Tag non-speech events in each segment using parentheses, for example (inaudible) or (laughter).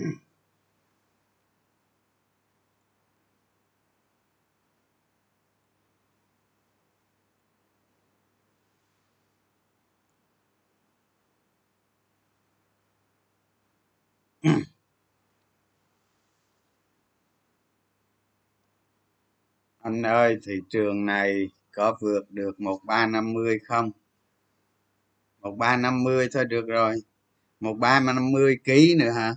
Ừ. Ừ. anh ơi, thị trường này có vượt được một ba năm mươi không? Một ba năm mươi thôi, được rồi. Một ba năm mươi ký nữa hả?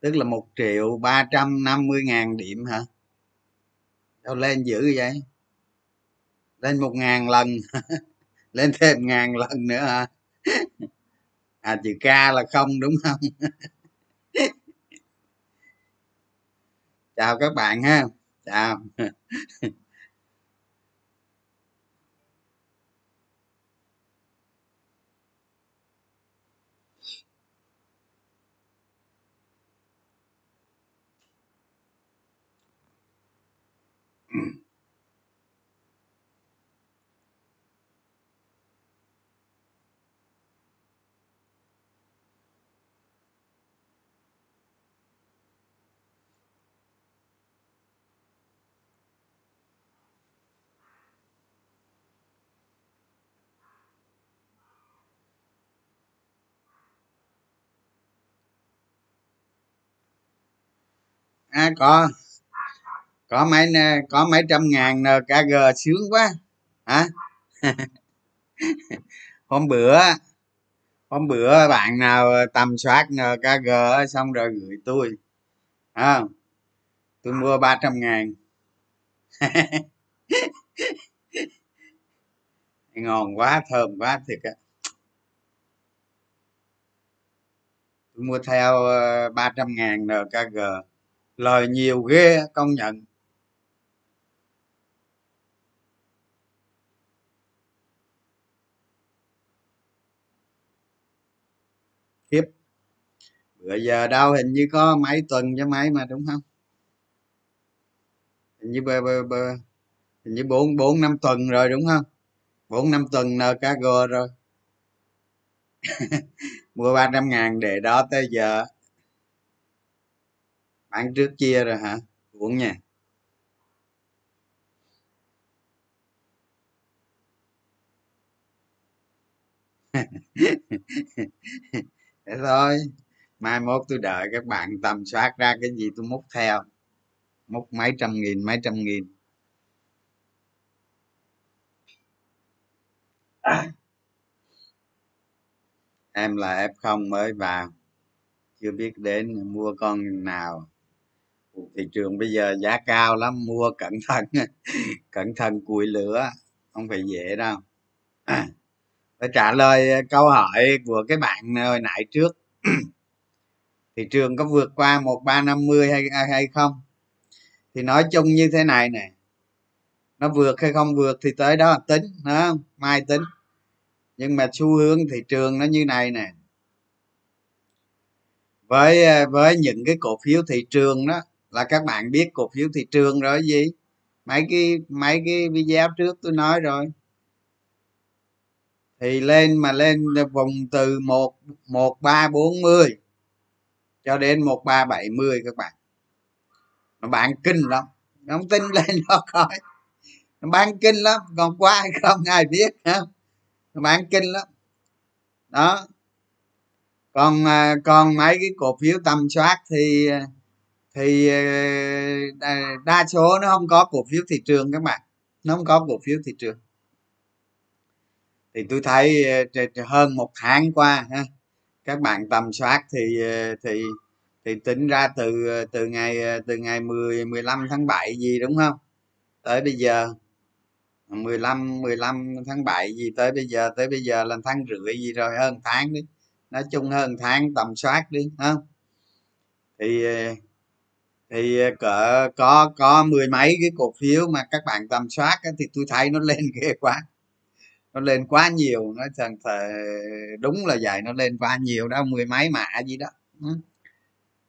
Tức là một triệu ba trăm năm mươi ngàn điểm hả? Đâu lên dữ vậy? Lên một ngàn lần. (laughs) Lên thêm ngàn lần nữa hả? (laughs) À chữ k là không, đúng không? (laughs) Chào các bạn ha. Chào. Ừ. à có có mấy ờ, có mấy trăm ngàn nkg sướng quá hả? (laughs) Hôm bữa hôm bữa bạn nào tầm soát nkg xong rồi gửi tôi à, tôi mua ba trăm ngàn. (laughs) Ngon quá thơm quá thiệt á. Tôi mua theo ờ, ba trăm ngàn nkg lời nhiều ghê công nhận. Bữa giờ đâu hình như có mấy tuần cho mấy mà đúng không? Hình như bờ, bờ, bờ, hình như bốn bốn năm tuần rồi đúng không? Bốn năm tuần nkg rồi. (laughs) Mua ba trăm ngàn để đó tới giờ. Bán trước chia rồi hả? Uống nha. (laughs) Thế thôi mai mốt tôi đợi các bạn tầm soát ra cái gì tôi múc theo. Múc mấy trăm nghìn mấy trăm nghìn. À. (coughs) em là f không mới vào. Chưa biết đến mua con nào. Thị trường bây giờ giá cao lắm mua cẩn thận. (laughs) Cẩn thận cùi lửa không phải dễ đâu. (coughs) À, để trả lời câu hỏi của cái bạn hồi nãy trước. (coughs) thị trường có vượt qua một ba năm mươi hay hay không? Thì nói chung như thế này nè. Nó vượt hay không vượt thì tới đó tính đó mai tính. Nhưng mà xu hướng thị trường nó như này nè. Với ờ, với những cái cổ phiếu thị trường đó, là các bạn biết cổ phiếu thị trường rồi gì? Mấy cái mấy cái video trước tôi nói rồi. Thì lên mà lên vùng từ một một ba bốn mươi cho đến một ba bảy mươi các bạn. Nó bán kinh lắm. Nó không tin lên (laughs) nó coi. Nó bán kinh lắm. Còn qua hay không? Ai biết ha nó bán kinh lắm. Đó. Còn à, còn mấy cái cổ phiếu tầm soát thì à, thì à, đa số nó không có cổ phiếu thị trường các bạn. Nó không có cổ phiếu thị trường. Thì tôi thấy hơn một tháng qua, ha các bạn tầm soát thì ờ, thì thì tính ra từ ờ, từ ngày ờ, từ ngày 10 15 tháng 7 gì đúng không? Tới bây giờ. 15 15 tháng 7 gì tới bây giờ, tới bây giờ là tháng rưỡi gì rồi, hơn tháng đi. Nói chung hơn tháng tầm soát đi không? Thì thì cỡ, có có mười mấy cái cổ phiếu mà các bạn tầm soát thì tôi thấy nó (laughs) lên ghê quá nó lên quá nhiều, nó thật thề đúng là vậy, nó lên quá nhiều đó, mười mấy mã gì đó. Ừ.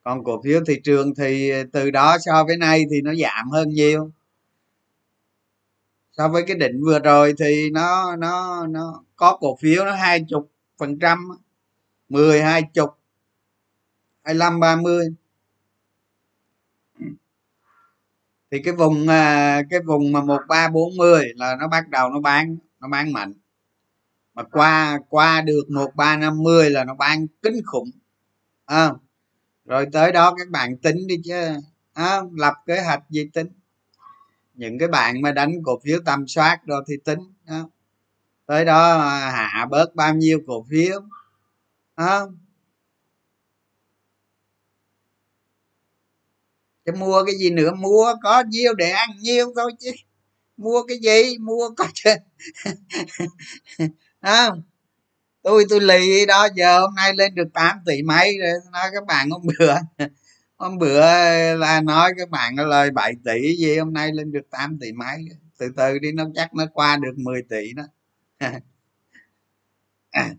Còn cổ phiếu thị trường thì từ đó so với nay thì nó giảm hơn nhiều. So với cái định vừa rồi thì nó nó nó có cổ phiếu nó hai chục phần trăm, mười, hai chục, hai mươi ba mươi. Ừ. Thì cái vùng à, cái vùng mà một ba bốn mươi là nó bắt đầu nó bán nó bán mạnh mà qua qua được một ba năm mươi là nó bán kinh khủng à, rồi tới đó các bạn tính đi chứ à, lập kế hoạch gì tính. Những cái bạn mà đánh cổ phiếu tầm soát rồi thì tính à, tới đó à, hạ bớt bao nhiêu cổ phiếu à, chứ mua cái gì nữa? Mua có nhiêu để ăn nhiêu thôi chứ. Mua cái gì? Mua có (laughs) không? Tôi tôi lì đó giờ hôm nay lên được 8 tỷ mấy rồi nói các bạn hôm bữa (laughs) hôm bữa là nói các bạn nó lời 7 tỷ gì hôm nay lên được 8 tỷ mấy. Từ từ đi nó chắc nó qua được 10 tỷ đó. (laughs) À,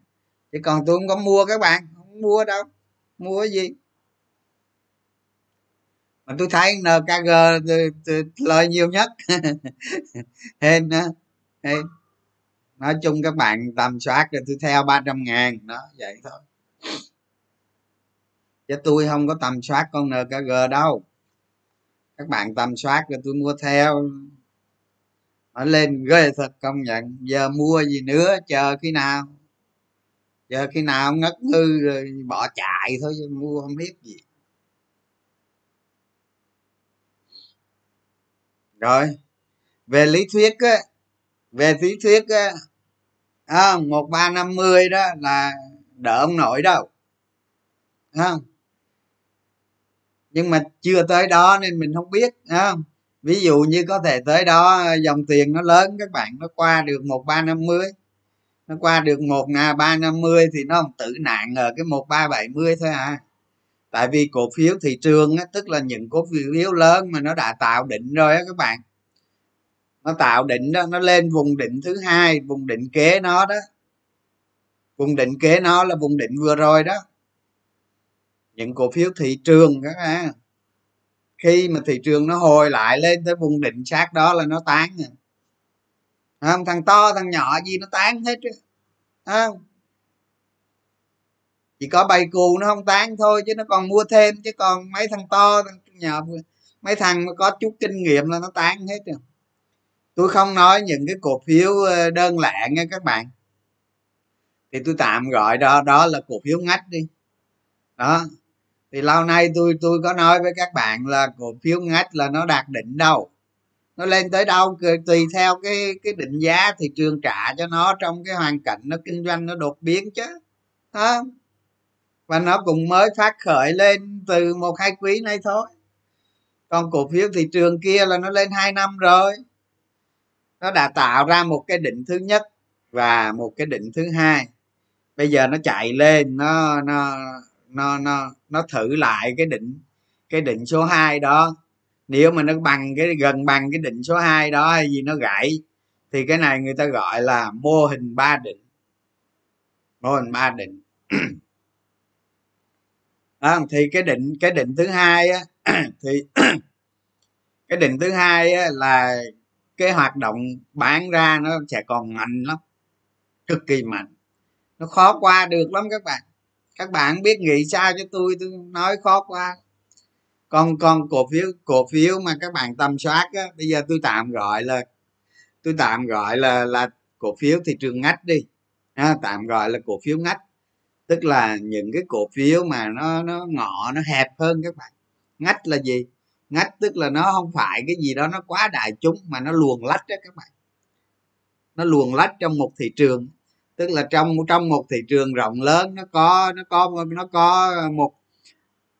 chứ còn tôi không có mua các bạn không mua đâu. Mua cái gì? Mà tôi thấy nkg tôi, tôi, lời nhiều nhất. (laughs) Hên đó hên nói chung các bạn tầm soát rồi tôi theo 300 ngàn, đó, vậy thôi. Chứ tôi không có tầm soát con nkg đâu. Các bạn tầm soát rồi tôi mua theo. Nó lên ghê thật, công nhận. Giờ mua gì nữa, chờ khi nào? Giờ khi nào ngất ngư rồi bỏ chạy thôi chứ mua không biết gì. Rồi, về lý thuyết á, về lý thuyết á không? một ba năm mươi đó là đỡ ông nội đâu. Không? Nhưng mà chưa tới đó nên mình không biết không? Ví dụ như có thể tới đó dòng tiền nó lớn các bạn nó qua được một ba năm mươi nó qua được một ngà ba năm mươi thì nó không tự nạn ở cái một ba bảy mươi thôi à. Tại vì cổ phiếu thị trường á, tức là những cổ phiếu lớn mà nó đã tạo định rồi á các bạn nó tạo định đó, nó lên vùng định thứ hai, vùng định kế nó đó. Vùng định kế nó là vùng định vừa rồi đó. Những cổ phiếu thị trường các bạn. Khi mà thị trường nó hồi lại lên tới vùng định sát đó là nó tán à. không? Thằng to, thằng nhỏ gì nó tán hết không? Chỉ có bài cù nó không tán thôi chứ nó còn mua thêm chứ còn mấy thằng to, thằng nhỏ, mấy thằng mà có chút kinh nghiệm là nó tán hết rồi tôi không nói những cái cổ phiếu ờ, đơn lẻ nha các bạn. Thì tôi tạm gọi đó đó là cổ phiếu ngách đi. Đó. Thì lâu nay tôi tôi có nói với các bạn là cổ phiếu ngách là nó đạt đỉnh đâu. Nó lên tới đâu tùy theo cái cái định giá thị trường trả cho nó trong cái hoàn cảnh nó kinh doanh nó đột biến chứ. Đó. Và nó cũng mới phát khởi lên từ một, hai quý nay thôi. Còn cổ phiếu thị trường kia là nó lên hai năm rồi nó đã tạo ra một cái định thứ nhất và một cái định thứ hai. Bây giờ nó chạy lên nó nó nó nó nó thử lại cái định cái định số 2 đó. Nếu mà nó bằng cái gần bằng cái định số 2 đó hay gì nó gãy thì cái này người ta gọi là mô hình ba định. Mô hình ba định. (clears throat) À, thì cái định cái định thứ hai á (clears throat) thì (clears throat) cái định thứ hai á, là cái hoạt động bán ra nó sẽ còn mạnh lắm cực kỳ mạnh. Nó khó qua được lắm các bạn. Các bạn biết nghĩ sao cho tôi tôi nói khó qua. Còn còn cổ phiếu cổ phiếu mà các bạn tầm soát á bây giờ tôi tạm gọi là tôi tạm gọi là là cổ phiếu thị trường ngách đi. À, tạm gọi là cổ phiếu ngách. Tức là những cái cổ phiếu mà nó nó ngọ nó hẹp hơn các bạn. Ngách là gì? Ngách tức là nó không phải cái gì đó nó quá đại chúng mà nó luồn lách đó các bạn. Nó luồn lách trong một thị trường. Tức là trong trong một thị trường rộng lớn nó có nó có nó có một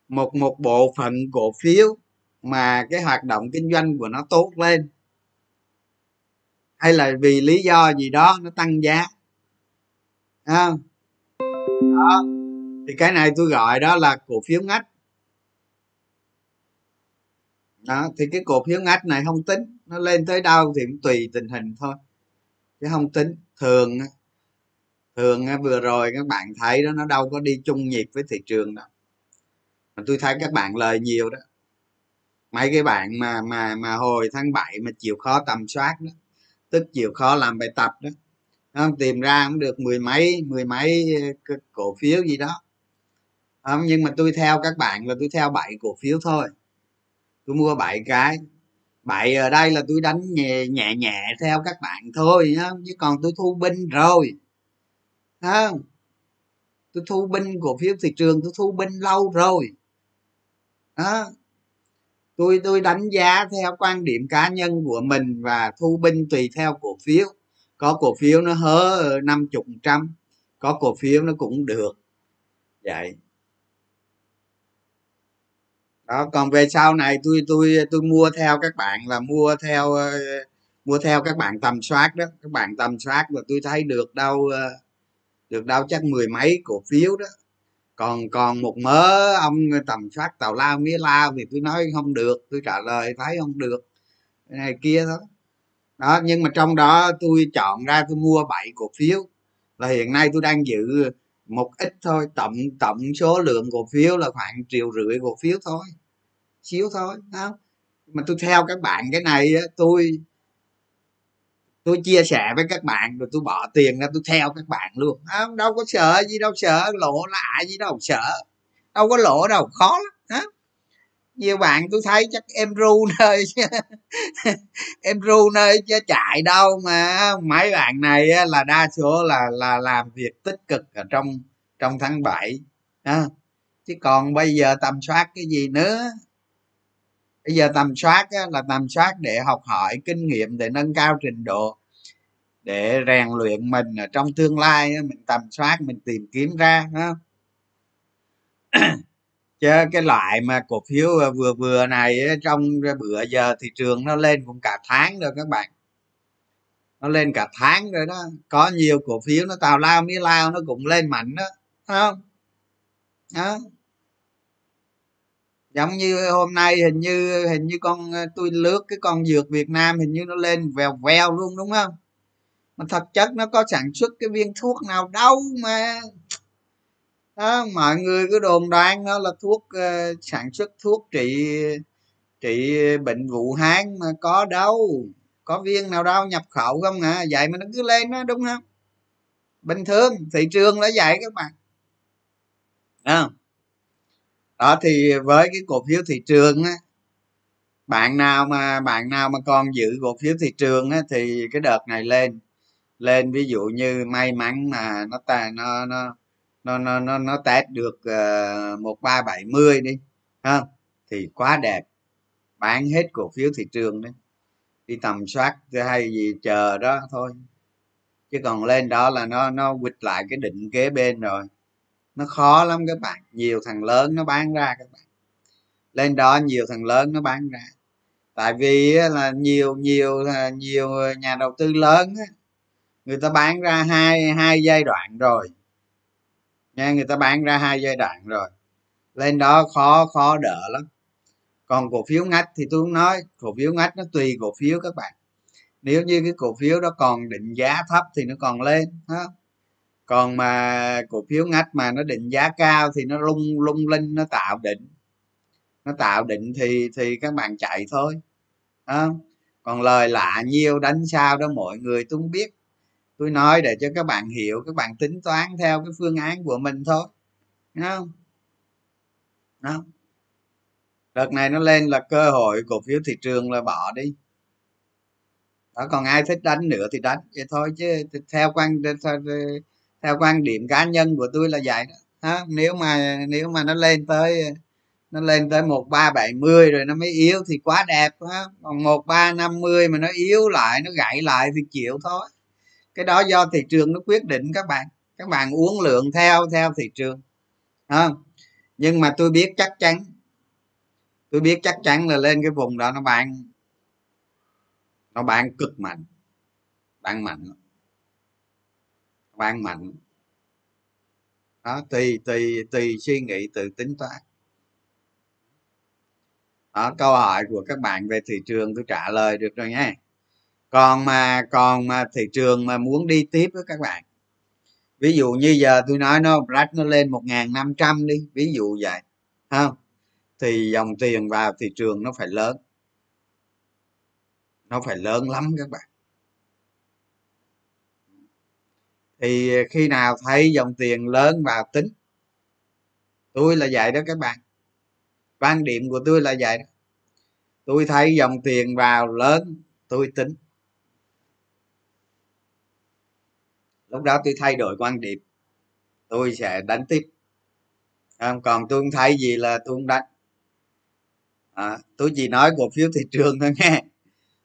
một một bộ phận cổ phiếu mà cái hoạt động kinh doanh của nó tốt lên. Hay là vì lý do gì đó nó tăng giá. À, đó. Thì cái này tôi gọi đó là cổ phiếu ngách đó thì cái cổ phiếu ngách này không tính. Nó lên tới đâu thì cũng tùy tình hình thôi. Chứ không tính. Thường thường vừa rồi các bạn thấy đó nó đâu có đi chung nhịp với thị trường đâu. Mà tôi thấy các bạn lời nhiều đó. Mấy cái bạn mà mà mà hồi tháng 7 mà chịu khó tầm soát đó tức chịu khó làm bài tập đó không tìm ra cũng được mười mấy mười mấy ờ, cổ phiếu gì đó. Không, nhưng mà tôi theo các bạn là tôi theo bảy cổ phiếu thôi tôi mua bảy cái. Bảy ở đây là tôi đánh nhẹ nhẹ, nhẹ theo các bạn thôi nhá chứ còn tôi thu binh rồi. Không? Tôi thu binh cổ phiếu thị trường tôi thu binh lâu rồi. Đó. Tôi tôi đánh giá theo quan điểm cá nhân của mình và thu binh tùy theo cổ phiếu. Có cổ phiếu nó hớ năm chục trăm có cổ phiếu nó cũng được. Vậy đó, còn về sau này tôi tôi tôi mua theo các bạn là mua theo ờ, mua theo các bạn tầm soát đó. Các bạn tầm soát và tôi thấy được đâu ờ, được đâu chắc mười mấy cổ phiếu đó. Còn còn một mớ ông tầm soát tàu lao mía lao thì tôi nói không được, tôi trả lời thấy không được. Này kia thôi. Đó, nhưng mà trong đó tôi chọn ra tôi mua bảy cổ phiếu. Là hiện nay tôi đang giữ một ít thôi, tổng tổng số lượng cổ phiếu là khoảng triệu rưỡi cổ phiếu thôi xíu thôi không? Mà tôi theo các bạn cái này tôi tôi chia sẻ với các bạn rồi tôi bỏ tiền ra tôi theo các bạn luôn. Không? Đâu có sợ gì đâu sợ lỗ lạ gì đâu sợ. Đâu có lỗ đâu khó lắm hả nhiều bạn tôi thấy chắc em ru (laughs) nơi em ru nơi chứ chạy đâu mà mấy bạn này là đa số là là làm việc tích cực ở trong trong tháng 7 à, chứ còn bây giờ tầm soát cái gì nữa? Bây giờ tầm soát á, là tầm soát để học hỏi kinh nghiệm để nâng cao trình độ để rèn luyện mình ở trong tương lai á, mình tầm soát mình tìm kiếm ra ha (clears throat) chứ cái loại mà cổ phiếu ờ, vừa vừa này trong bữa giờ thị trường nó lên cũng cả tháng rồi các bạn. Nó lên cả tháng rồi đó. Có nhiều cổ phiếu nó tào lao mía lao nó cũng lên mạnh đó không? Đó giống như hôm nay hình như hình như con ờ, tôi lướt cái con dược việt nam hình như nó lên vèo vèo luôn đúng không? Mà thật chất nó có sản xuất cái viên thuốc nào đâu mà. Đó, mọi người cứ đồn đoán nó là thuốc uh, sản xuất thuốc trị trị bệnh vụ hán mà có đâu. Có viên nào đâu nhập khẩu không à? Vậy mà nó cứ lên đó đúng không? Bình thường thị trường là vậy các bạn. À đó thì với cái cổ phiếu thị trường á bạn nào mà bạn nào mà còn giữ cổ phiếu thị trường á thì cái đợt này lên. Lên ví dụ như may mắn mà nó ta nó nó nó nó nó, nó test được ờ, một ba bảy mươi đi ha thì quá đẹp. Bán hết cổ phiếu thị trường đấy đi tầm soát hay gì chờ đó thôi. Chứ còn lên đó là nó nó quỵt lại cái định kế bên rồi nó khó lắm các bạn. Nhiều thằng lớn nó bán ra các bạn. Lên đó nhiều thằng lớn nó bán ra. Tại vì là nhiều nhiều à, nhiều nhà đầu tư lớn người ta bán ra hai hai giai đoạn rồi. Nha, người ta bán ra hai giai đoạn rồi. Lên đó khó khó đỡ lắm. Còn cổ phiếu ngách thì tôi cũng nói. Cổ phiếu ngách nó tùy cổ phiếu các bạn. Nếu như cái cổ phiếu đó còn định giá thấp thì nó còn lên, ha còn mà cổ phiếu ngách mà nó định giá cao thì nó lung lung linh nó tạo định nó tạo định thì thì các bạn chạy thôi. À, còn lời lạ nhiêu đánh sao đó mọi người tôi không biết. Tôi nói để cho các bạn hiểu các bạn tính toán theo cái phương án của mình thôi. Đúng không? Đó. Đợt này nó lên là cơ hội cổ phiếu thị trường là bỏ đi. Đó còn ai thích đánh nữa thì đánh vậy thôi chứ theo quan theo, quan điểm cá nhân của tôi là vậy đó ha? nếu mà nếu mà nó lên tới nó lên tới một ba bảy mươi rồi nó mới yếu thì quá đẹp ha? còn một ba năm mươi mà nó yếu lại nó gãy lại thì chịu thôi cái đó do thị trường nó quyết định các bạn các bạn uống lượng theo theo thị trường ha? nhưng mà tôi biết chắc chắn tôi biết chắc chắn là lên cái vùng đó nó bán nó bán cực mạnh bán mạnh ban mạnh. Đó, tùy tùy tùy suy nghĩ, tự tính toán. Đó, câu hỏi của các bạn về thị trường tôi trả lời được rồi nhé còn mà còn mà thị trường mà muốn đi tiếp với các bạn, ví dụ như giờ tôi nói nó rách nó lên một ngàn năm trăm đi, ví dụ vậy không thì dòng tiền vào thị trường nó phải lớn. Nó phải lớn lắm các bạn. Thì khi nào thấy dòng tiền lớn vào tính tôi là vậy đó các bạn. Quan điểm của tôi là vậy đó. Tôi thấy dòng tiền vào lớn tôi tính. Lúc đó tôi thay đổi quan điểm tôi sẽ đánh tiếp. Còn tôi không thấy gì là tôi không đánh. À, tôi chỉ nói cổ phiếu thị trường thôi nghe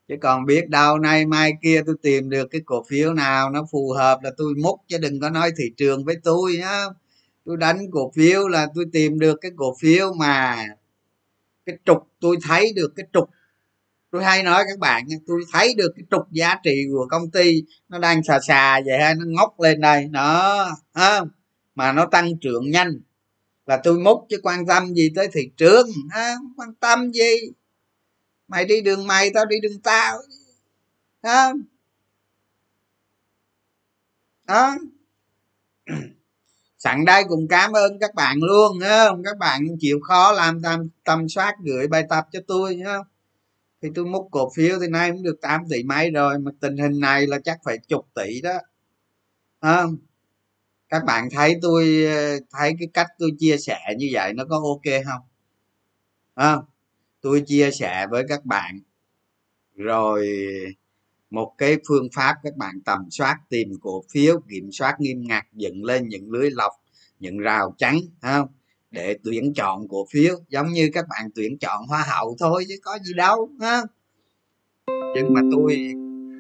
chứ còn biết đâu, nay mai kia tôi tìm được cái cổ phiếu nào nó phù hợp là tôi múc, chứ đừng có nói thị trường với tôi nhá. Tôi đánh cổ phiếu là tôi tìm được cái cổ phiếu mà cái trục tôi thấy được cái trục. Tôi hay nói các bạn tôi thấy được cái trục giá trị của công ty nó đang xà xà vậy ha nó ngóc lên đây. Đó không mà nó tăng trưởng nhanh. Là tôi múc chứ quan tâm gì tới thị trường, ha, quan tâm gì? Mày đi đường mày, tao đi đường tao. Đó đó. (clears throat) Sẵn đây cũng cảm ơn các bạn luôn không? Các bạn chịu khó làm tâm tâm soát gửi bài tập cho tôi nhá thì tôi múc cổ phiếu thì nay cũng được 8 tỷ mấy rồi, mà tình hình này là chắc phải chục tỷ đó. Không? Các bạn thấy tôi, thấy cái cách tôi chia sẻ như vậy nó có ok không? Không? Tôi chia sẻ với các bạn. Rồi, một cái phương pháp các bạn tầm soát tìm cổ phiếu, kiểm soát nghiêm ngặt, dựng lên những lưới lọc, những rào chắn không? Để tuyển chọn cổ phiếu, giống như các bạn tuyển chọn hoa hậu thôi chứ có gì đâu ha nhưng mà tôi,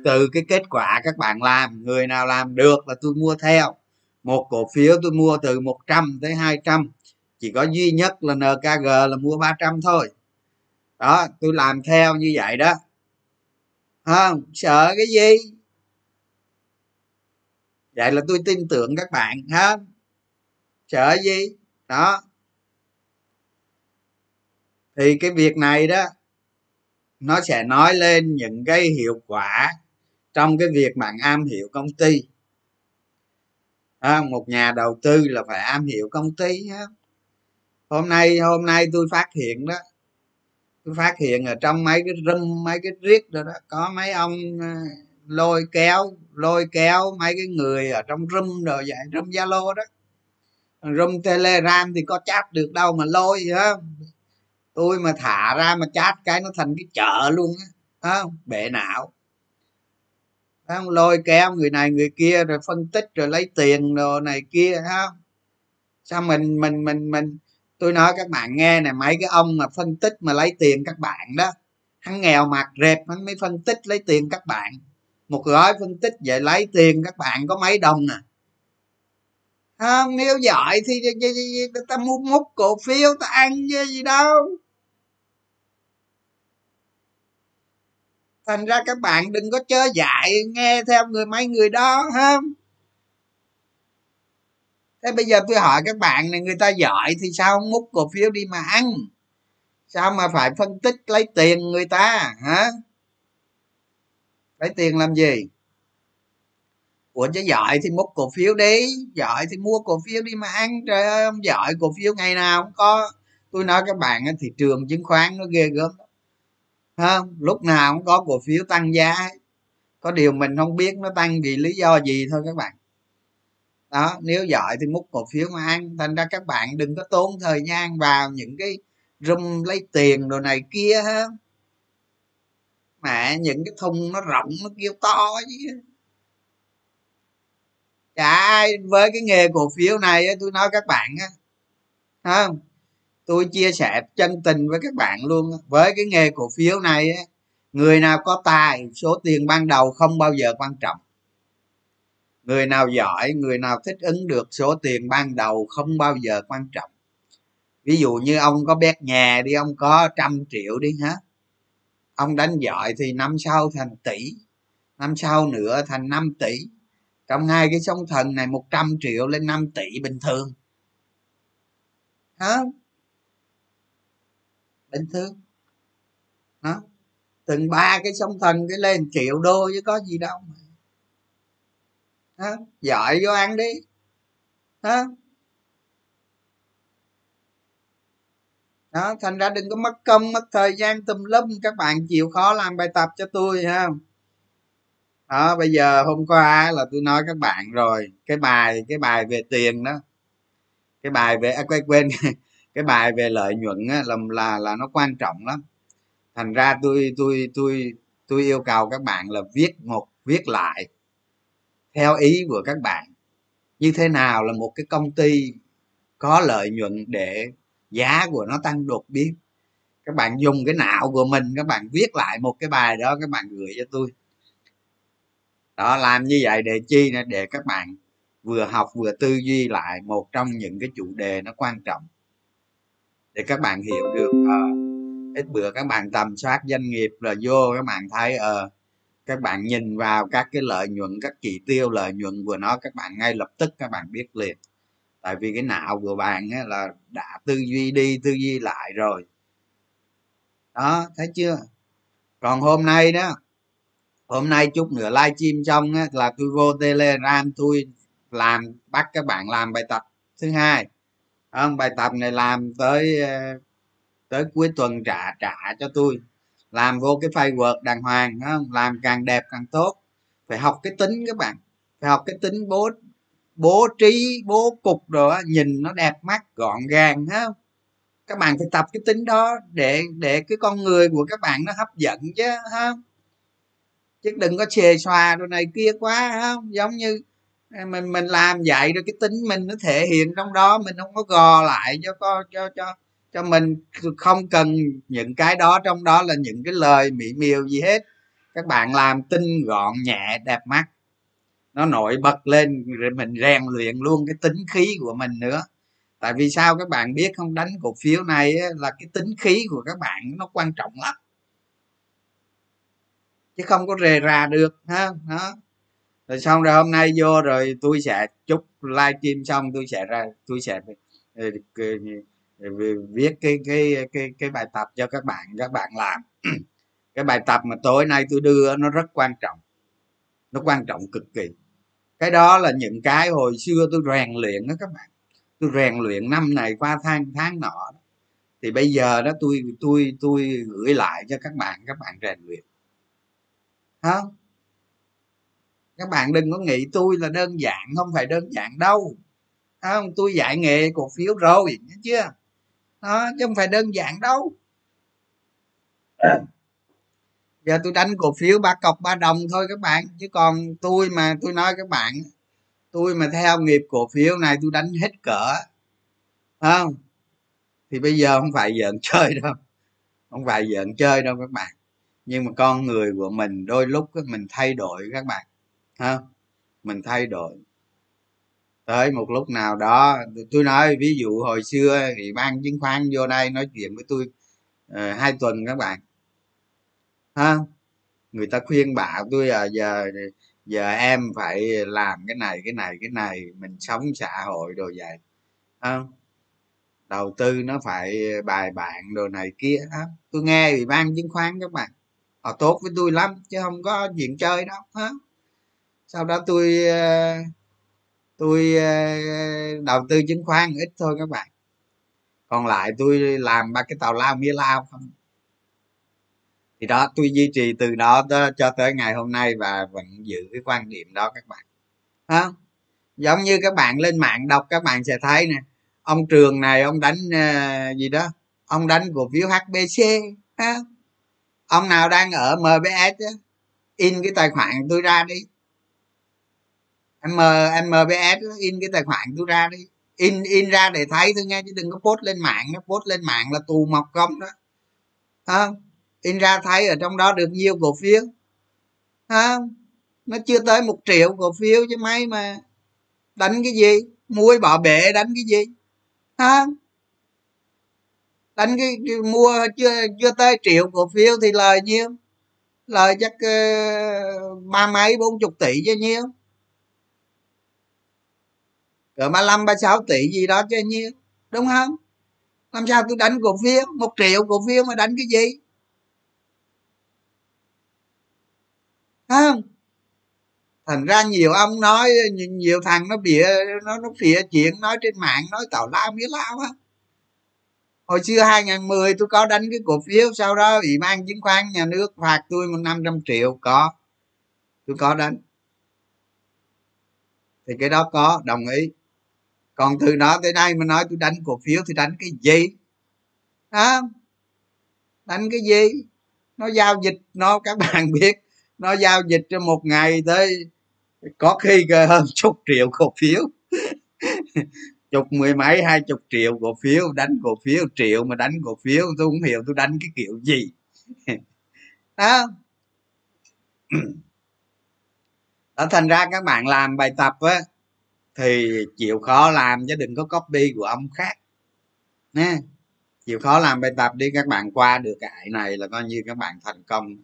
từ cái kết quả các bạn làm, người nào làm được là tôi mua theo. Một cổ phiếu tôi mua từ 100 tới 200 chỉ có duy nhất là NKG là mua 300 thôi đó tôi làm theo như vậy đó. Không? Sợ cái gì? Vậy là tôi tin tưởng các bạn ha sợ gì? Đó. Thì cái việc này đó nó sẽ nói lên những cái hiệu quả trong cái việc bạn am hiểu công ty. À, một nhà đầu tư là phải am hiểu công ty ha. hôm nay hôm nay tôi phát hiện đó phát hiện ở trong mấy cái râm mấy cái riết rồi đó, có mấy ông ờ, lôi kéo lôi kéo mấy cái người ở trong râm rồi vậy râm zalo đó. Râm telegram thì có chat được đâu mà lôi hả tôi mà thả ra mà chat cái nó thành cái chợ luôn á không? Bệ não. Không? Lôi kéo người này người kia rồi phân tích rồi lấy tiền rồi này kia không? Sao mình mình mình mình tôi nói các bạn nghe này mấy cái ông mà phân tích mà lấy tiền các bạn đó, hắn nghèo mặt rẹp hắn mới phân tích lấy tiền các bạn. Một gói phân tích về lấy tiền các bạn có mấy đồng à không, nếu giỏi thì ta mua múc cổ phiếu, ta ăn chứ gì đâu. Thành ra các bạn đừng có chơi dại, nghe theo người, mấy người đó ha thế bây giờ tôi hỏi các bạn này, người ta giỏi thì sao không múc cổ phiếu đi mà ăn? Sao mà phải phân tích lấy tiền người ta, hả? Lấy tiền làm gì? Ủa, chứ giỏi thì múc cổ phiếu đi, giỏi thì mua cổ phiếu đi mà ăn. Trời ơi, ông giỏi cổ phiếu ngày nào cũng có. Tôi nói các bạn thị trường chứng khoán nó ghê gớm không lúc nào cũng có cổ phiếu tăng giá. Có điều mình không biết nó tăng vì lý do gì thôi các bạn đó, nếu giỏi thì múc cổ phiếu mà ăn thành ra các bạn đừng có tốn thời gian vào những cái rung lấy tiền đồ này kia ha. Mẹ những cái thùng nó rộng, nó kêu to chứ. Chả ai, với cái nghề cổ phiếu này tôi nói các bạn á không? Tôi chia sẻ chân tình với các bạn luôn với cái nghề cổ phiếu này người nào có tài, số tiền ban đầu không bao giờ quan trọng người nào giỏi, người nào thích ứng được số tiền ban đầu không bao giờ quan trọng. Ví dụ như ông có bét nhà đi, ông có trăm triệu đi hả? Ông đánh giỏi thì năm sau thành tỷ, năm sau nữa thành 5 tỷ. Trong hai cái sóng thần này 100 triệu lên 5 tỷ bình thường. Hả? Bình thường. Đó từng ba cái sóng thần cái lên triệu đô chứ có gì đâu đó. giỏi vô ăn đi. Đó. đó thành ra đừng có mất công mất thời gian tùm lum. Các bạn chịu khó làm bài tập cho tôi ha. Đó bây giờ hôm qua là tôi nói các bạn rồi. Cái bài cái bài về tiền đó. Cái bài về à, quên quên. (laughs) Cái bài về lợi nhuận á, là là là nó quan trọng lắm. Thành ra tôi tôi tôi tôi yêu cầu các bạn là viết một viết lại theo ý của các bạn. Như thế nào là một cái công ty có lợi nhuận để giá của nó tăng đột biến? Các bạn dùng cái não của mình các bạn viết lại một cái bài đó các bạn gửi cho tôi. Đó làm như vậy để chi nữa để các bạn vừa học vừa tư duy lại một trong những cái chủ đề nó quan trọng. Để các bạn hiểu được uh, ít bữa các bạn tầm soát doanh nghiệp là vô các bạn thấy uh, các bạn nhìn vào các cái lợi nhuận các chỉ tiêu lợi nhuận của nó các bạn ngay lập tức các bạn biết liền. Tại vì cái não của bạn ấy là đã tư duy đi tư duy lại rồi. Đó thấy chưa? Còn hôm nay đó hôm nay chút nữa livestream xong á, là tôi vô telegram tôi làm bắt các bạn làm bài tập. Thứ hai không bài tập này làm tới ờ, tới cuối tuần trả trả cho tôi làm vô cái framework đàng hoàng không? Làm càng đẹp càng tốt. Phải học cái tính các bạn. Phải học cái tính bố bố trí, bố cục rồi nhìn nó đẹp mắt, gọn gàng ha các bạn phải tập cái tính đó để để cái con người của các bạn nó hấp dẫn chứ ha chứ đừng có xề xòa rồi này kia quá không? Giống như à, mình mình làm vậy rồi cái tính mình nó thể hiện trong đó, mình không có gò lại cho co cho cho cho mình không cần những cái đó, trong đó là những cái lời mỹ miều gì hết. Các bạn làm tinh gọn, nhẹ, đẹp mắt. Nó nổi bật lên, rồi mình rèn luyện luôn cái tính khí của mình nữa. Tại vì sao các bạn biết không? Đánh cổ phiếu này là cái tính khí của các bạn nó quan trọng lắm. Chứ không có rề rà được, ha, đó. Rồi xong rồi hôm nay vô rồi tôi sẽ chúc livestream xong, tôi sẽ ra, tôi sẽ ờ, viết cái cái cái cái bài tập cho các bạn các bạn làm. (clears throat) Cái bài tập mà tối nay tôi đưa nó rất quan trọng. Nó quan trọng cực kỳ. Cái đó là những cái hồi xưa tôi rèn luyện đó các bạn. Tôi rèn luyện năm này qua tháng tháng nọ thì bây giờ đó tôi tôi tôi gửi lại cho các bạn các bạn rèn luyện. Không các bạn đừng có nghĩ tôi là đơn giản, không phải đơn giản đâu. Không tôi dạy nghề cổ phiếu rồi, nhớ chưa? Chứ không phải đơn giản đâu. Giờ tôi đánh cổ phiếu ba cọc ba đồng thôi các bạn. Chứ còn tôi mà tôi nói các bạn, tôi mà theo nghiệp cổ phiếu này tôi đánh hết cỡ. Không? Thì bây giờ không phải giỡn (laughs) chơi đâu. Không phải giỡn chơi đâu các bạn. Nhưng mà con người của mình đôi lúc mình thay đổi các bạn. Ha mình thay đổi tới một lúc nào đó tôi nói ví dụ hồi xưa thì ban chứng khoán vô đây nói chuyện với tôi uh, hai tuần các bạn. Ha người ta khuyên bảo tôi à giờ giờ em phải làm cái này cái này cái này mình sống xã hội đồ vậy. Không đầu tư nó phải bài bản đồ này kia á tôi nghe ủy ban chứng khoán các bạn. Họ tốt với tôi lắm chứ không có chuyện chơi đâu ha sau đó tôi ờ, tôi ờ, đầu tư chứng khoán ít thôi các bạn. Còn lại tôi làm ba cái tàu lao nghĩa lao không? Thì đó tôi duy trì từ đó cho tới ngày hôm nay và vẫn giữ cái quan điểm đó các bạn. Không giống như các bạn lên mạng đọc các bạn sẽ thấy nè. Ông trường này ông đánh uh, gì đó? Ông đánh cổ phiếu hbc ha? ông nào đang ở mbs á, in cái tài khoản tôi ra đi m mbs in cái tài khoản tôi ra đi. In in ra để thấy thôi nghe chứ đừng có post lên mạng nó post lên mạng là tù mọc gông đó. Không in ra thấy ở trong đó được nhiều cổ phiếu. Không nó chưa tới một triệu cổ phiếu chứ mấy mà. Đánh cái gì? Mua bỏ bể đánh cái gì? À, đánh cái, cái mua chưa chưa tới triệu cổ phiếu thì lời nhiêu? Lời chắc uh, ba mấy bốn chục tỷ chứ nhiêu? Cỡ ba năm ba sáu tỷ gì đó chứ nhiêu? Đúng không? Làm sao tôi đánh cổ phiếu? Một triệu cổ phiếu mà đánh cái gì? Không. Thành ra nhiều ông nói nhiều thằng nó bịa, nó nó phịa chuyện nói trên mạng, nói tào lao biết lao á. Hồi xưa 2010 tôi có đánh cái cổ phiếu, sau đó ủy ban chứng khoán nhà nước phạt tôi một năm trăm triệu, có. Tôi có đánh. Thì cái đó có, đồng ý còn từ đó tới nay mà nói tôi đánh cổ phiếu thì đánh cái gì? Đó đánh cái gì? Nó giao dịch, nó, các (laughs) bạn biết, nó giao dịch trong một ngày tới có khi hơn (laughs) chục triệu cổ phiếu. (laughs) Chục mười mấy, hai chục triệu cổ phiếu, đánh cổ phiếu, triệu mà đánh cổ phiếu, tôi không hiểu tôi đánh cái kiểu gì. Đó (clears throat) đó, thành ra các bạn làm bài tập á thì chịu khó làm chứ đừng có copy của ông khác nè chịu khó làm bài tập đi, các bạn qua được cái này là coi như các bạn thành công.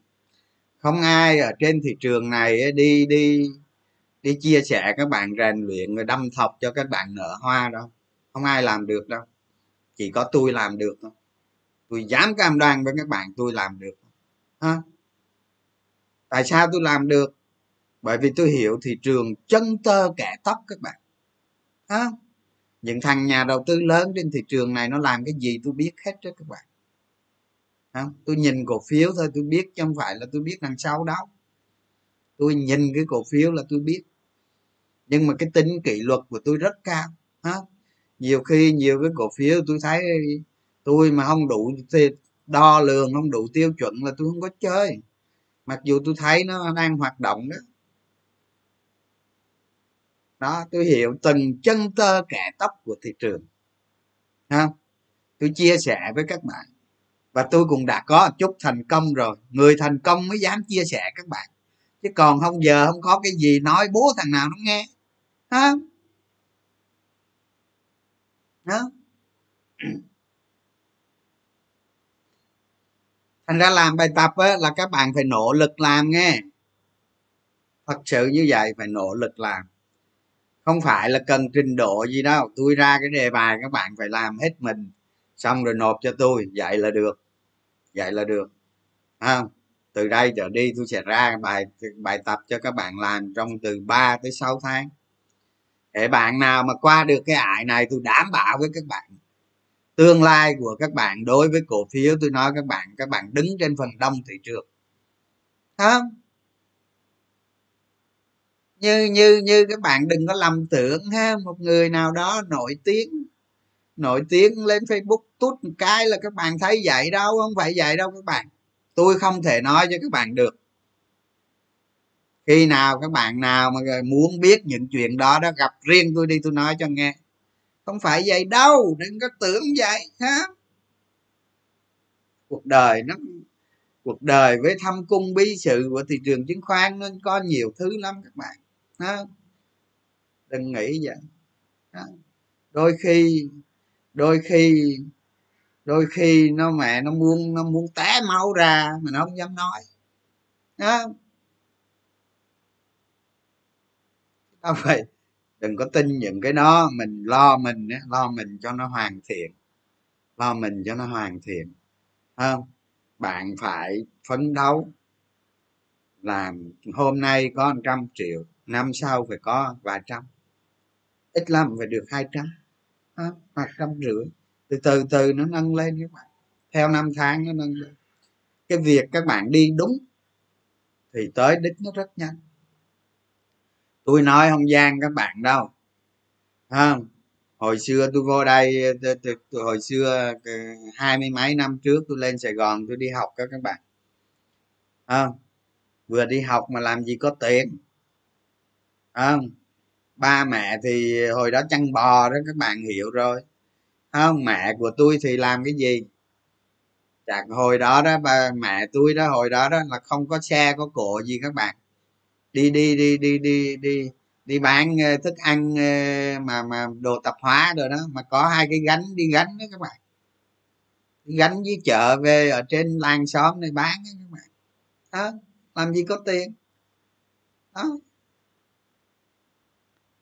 Không ai ở trên thị trường này đi đi đi chia sẻ các bạn rèn luyện rồi đâm thọc cho các bạn nở hoa đâu. Không ai làm được đâu. Chỉ có tôi làm được thôi. Tôi dám cam đoan với các bạn tôi làm được, ha. Tại sao tôi làm được? Bởi vì tôi hiểu thị trường chân tơ kẻ tóc các bạn ha những thằng nhà đầu tư lớn trên thị trường này nó làm cái gì tôi biết hết đó các bạn. Không? Tôi nhìn cổ phiếu thôi tôi biết chứ không phải là tôi biết đằng sau đó, tôi nhìn cái cổ phiếu là tôi biết. Nhưng mà cái tính kỷ luật của tôi rất cao ha nhiều khi nhiều cái cổ phiếu tôi thấy tôi mà không đủ đo lường không đủ tiêu chuẩn là tôi không có chơi. Mặc dù tôi thấy nó đang hoạt động đó đó tôi hiểu từng chân tơ kẻ tóc của thị trường. Ha tôi chia sẻ với các bạn. Và tôi cũng đã có chút thành công rồi. Người thành công mới dám chia sẻ các bạn. Chứ còn không giờ không có cái gì nói bố thằng nào nó nghe. Ha đó thành ra làm bài tập á, là các bạn phải nỗ lực làm nghe. Thật sự như vậy phải nỗ lực làm không phải là cần trình độ gì đâu. Tôi ra cái đề bài, các bạn phải làm hết mình. Xong rồi nộp cho tôi. Vậy là được. Vậy là được. Không? Từ đây trở đi tôi sẽ ra bài bài tập cho các bạn làm trong từ 3 tới 6 tháng. Để bạn nào mà qua được cái ải này, tôi đảm bảo với các bạn. Tương lai của các bạn, đối với cổ phiếu, tôi nói các bạn các bạn đứng trên phần đông thị trường. Không? Như như như các bạn đừng có lầm tưởng ha, một người nào đó nổi tiếng nổi tiếng lên facebook tút một cái là các bạn thấy vậy đâu, không phải vậy đâu các bạn. Tôi không thể nói cho các bạn được. Khi nào các bạn nào mà muốn biết những chuyện đó đó gặp riêng tôi đi, tôi nói cho nghe. Không phải vậy đâu, đừng có tưởng vậy ha. Cuộc đời nó, cuộc đời với thâm cung bí sự của thị trường chứng khoán nó có nhiều thứ lắm các bạn ha đừng nghĩ vậy. Ha. đôi khi đôi khi đôi khi nó mẹ nó muốn nó muốn té máu ra mà nó không dám nói. Ha đâu vậy đừng có tin những cái đó, mình lo mình lo mình cho nó hoàn thiện. Lo mình cho nó hoàn thiện. Không bạn phải phấn đấu. Làm hôm nay có 100 triệu năm sau phải có vài trăm. Ít lắm phải được hai trăm. Hoặc trăm rưỡi. Từ từ từ, nó nâng lên các bạn. Theo năm tháng nó nâng lên. Cái việc các bạn đi đúng thì tới đích nó rất nhanh. Tôi nói không gian các bạn đâu. Không hồi xưa tôi vô đây hồi xưa ờ, hai mươi mấy năm trước tôi lên sài gòn tôi đi học các các bạn. Không vừa đi học mà làm gì có tiền không, ba mẹ thì hồi đó chăn bò đó, các bạn hiểu rồi. Không, mẹ của tôi thì làm cái gì? Chặt hồi đó đó, ba mẹ tôi đó, hồi đó đó là không có xe, có cổ gì các bạn. Đi đi đi đi đi đi đi bán ờ, thức ăn ờ, mà mà đồ tạp hóa rồi đó, mà có hai cái gánh đi gánh đó các bạn. Đi gánh với chợ về ở trên làng xóm này bán đó các bạn. Đó, làm gì có tiền? Đó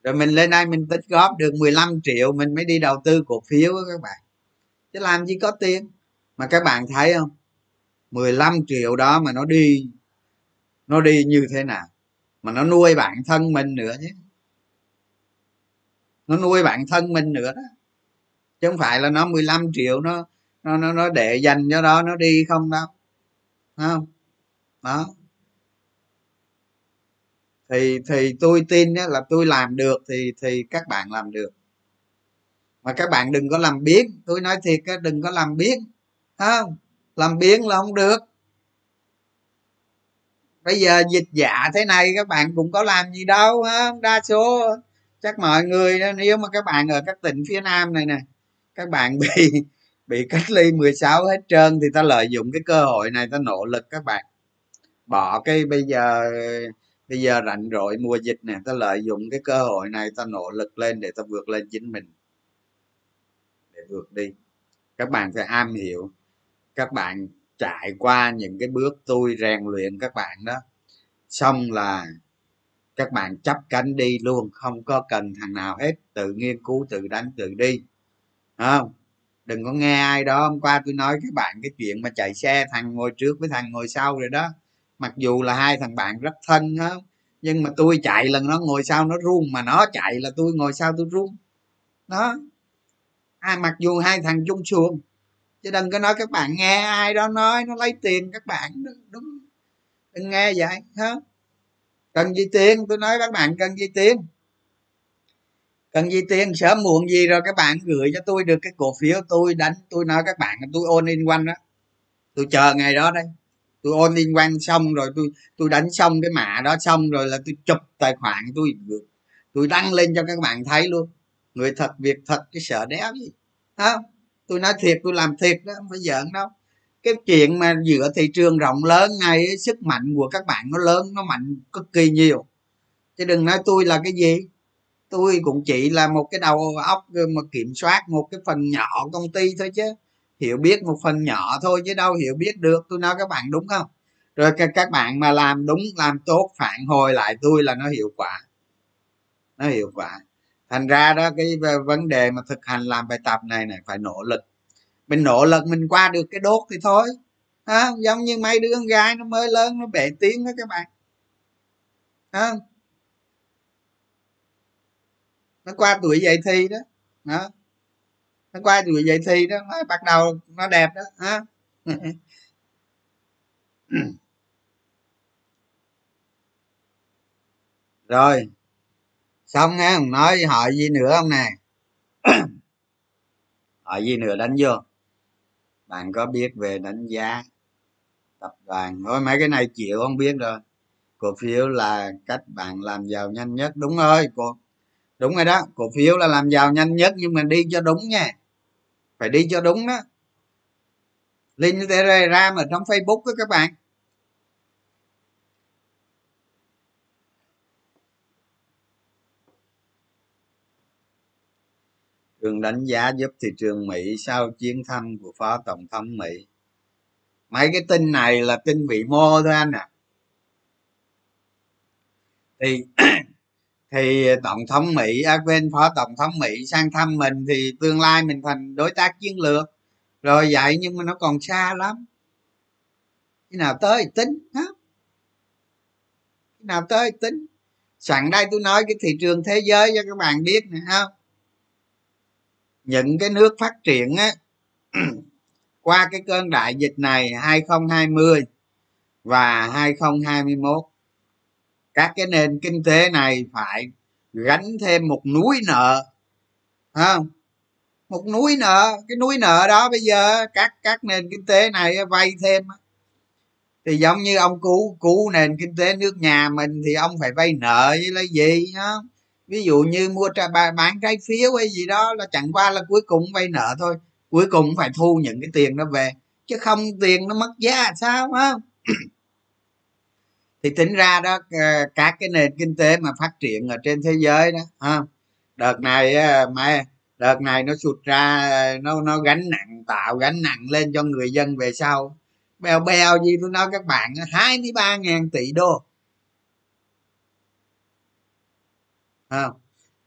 rồi mình lên đây mình tích góp được 15 triệu mình mới đi đầu tư cổ phiếu đó các bạn. Chứ làm gì có tiền. Mà các bạn thấy không? 15 triệu đó mà nó đi nó đi như thế nào? Mà nó nuôi bản thân mình nữa chứ nó nuôi bản thân mình nữa đó. Chứ không phải là nó 15 triệu nó nó nó, nó để dành cho đó nó đi không đâu. Không? Đó thì thì tôi tin là tôi làm được thì thì các bạn làm được. Mà các bạn đừng có làm biến tôi nói thiệt đừng có làm biến không? Làm biến là không được. Bây giờ dịch giả thế này, các bạn cũng có làm gì đâu ha đa số, chắc mọi người, nếu mà các bạn ở các tỉnh phía nam này nè, các bạn (laughs) bị bị cách ly 16 hết trơn thì ta lợi dụng cái cơ hội này, ta nỗ lực các bạn. Bỏ cái bây giờ bây giờ rảnh rỗi mùa dịch nè, ta lợi dụng cái cơ hội này ta nỗ lực lên để ta vượt lên chính mình. Để vượt đi. Các bạn phải am hiểu. Các bạn trải qua những cái bước tôi rèn luyện các bạn đó. Xong là các bạn chấp cánh đi luôn, không có cần thằng nào hết, tự nghiên cứu, tự đánh, tự đi. Không? Đừng có nghe ai đó hôm qua tôi nói các bạn cái chuyện mà chạy xe thằng ngồi trước với thằng ngồi sau rồi đó mặc dù là hai thằng bạn rất thân á nhưng mà tôi chạy lần nó ngồi sau nó run mà nó chạy là tôi ngồi sau tôi run. Đó. À, mặc dù hai thằng chung xuồng chứ đừng có nói các bạn nghe ai đó nói nó lấy tiền các bạn đúng đừng nghe vậy hả cần gì tiền? Tôi nói các bạn cần gì tiền? Cần gì tiền? Sớm muộn gì rồi các bạn gửi cho tôi được cái cổ phiếu tôi đánh. Tôi nói các bạn tôi ôn in quanh đó. Tôi chờ ngày đó đây tôi ôn liên quan xong rồi tôi tôi đánh xong cái mã đó xong rồi là tôi chụp tài khoản tôi. Tôi đăng lên cho các bạn thấy luôn. Người thật việc thật, cái sợ đéo gì. Không? Tôi nói thiệt, tôi làm thiệt đó, không phải giỡn đâu. Cái chuyện mà giữa thị trường rộng lớn này sức mạnh của các bạn nó lớn, nó mạnh cực kỳ nhiều. Chứ đừng nói tôi là cái gì. Tôi cũng chỉ là một cái đầu óc mà kiểm soát, một cái phần nhỏ công ty thôi chứ hiểu biết một phần nhỏ thôi chứ đâu hiểu biết được. Tôi nói các bạn đúng không? Rồi các bạn mà làm đúng làm tốt phản hồi lại tôi là nó hiệu quả. Nó hiệu quả. Thành ra đó cái vấn đề mà thực hành làm bài tập này này phải nỗ lực. Mình nỗ lực mình qua được cái đốt thì thôi. À, giống như mấy đứa con gái nó mới lớn nó bể tiếng đó các bạn. À, nó qua tuổi dậy thi đó. Đó nó qua tuổi dậy thì đó, nó bắt đầu nó đẹp đó ha (laughs) rồi. Xong nghe không nói hỏi gì nữa không nè? (coughs) Hỏi gì nữa đánh vô? Bạn có biết về đánh giá tập đoàn? Thôi mấy cái này chịu không biết rồi. Cổ phiếu là cách bạn làm giàu nhanh nhất. Đúng rồi, cô. Đúng rồi đó, cổ phiếu là làm giàu nhanh nhất, nhưng mà đi cho đúng nha phải đi cho đúng đó. Link telegram ở trong facebook đó các bạn. Trường đánh giá giúp thị trường mỹ sau chuyến thăm của phó tổng thống mỹ. Mấy cái tin này là tin bị mô thôi anh ạ. À. thì thì tổng thống mỹ à, quên phó tổng thống mỹ sang thăm mình thì tương lai mình thành đối tác chiến lược. Rồi vậy nhưng mà nó còn xa lắm. Khi nào tới tính đó khi nào tới tính. Sẵn đây tôi nói cái thị trường thế giới cho các bạn biết nè không những cái nước phát triển á (clears throat) qua cái cơn đại dịch này 2020 và 2021 các cái nền kinh tế này phải gánh thêm một núi nợ không? Một núi nợ, cái núi nợ đó bây giờ các các nền kinh tế này vay thêm thì giống như ông cứu cứu nền kinh tế nước nhà mình thì ông phải vay nợ với lấy gì đó ví dụ như mua tra bán trái phiếu hay gì đó là chẳng qua là cuối cùng vay nợ thôi, cuối cùng phải thu những cái tiền đó về. Chứ không tiền nó mất giá sao không? Thì tính ra đó ờ, các cái nền kinh tế mà phát triển ở trên thế giới đó ha đợt này ờ, mà đợt này nó sụt ra nó nó gánh nặng tạo gánh nặng lên cho người dân về sau. Bèo bèo gì tôi nói các bạn 23 ngàn tỷ đô. À,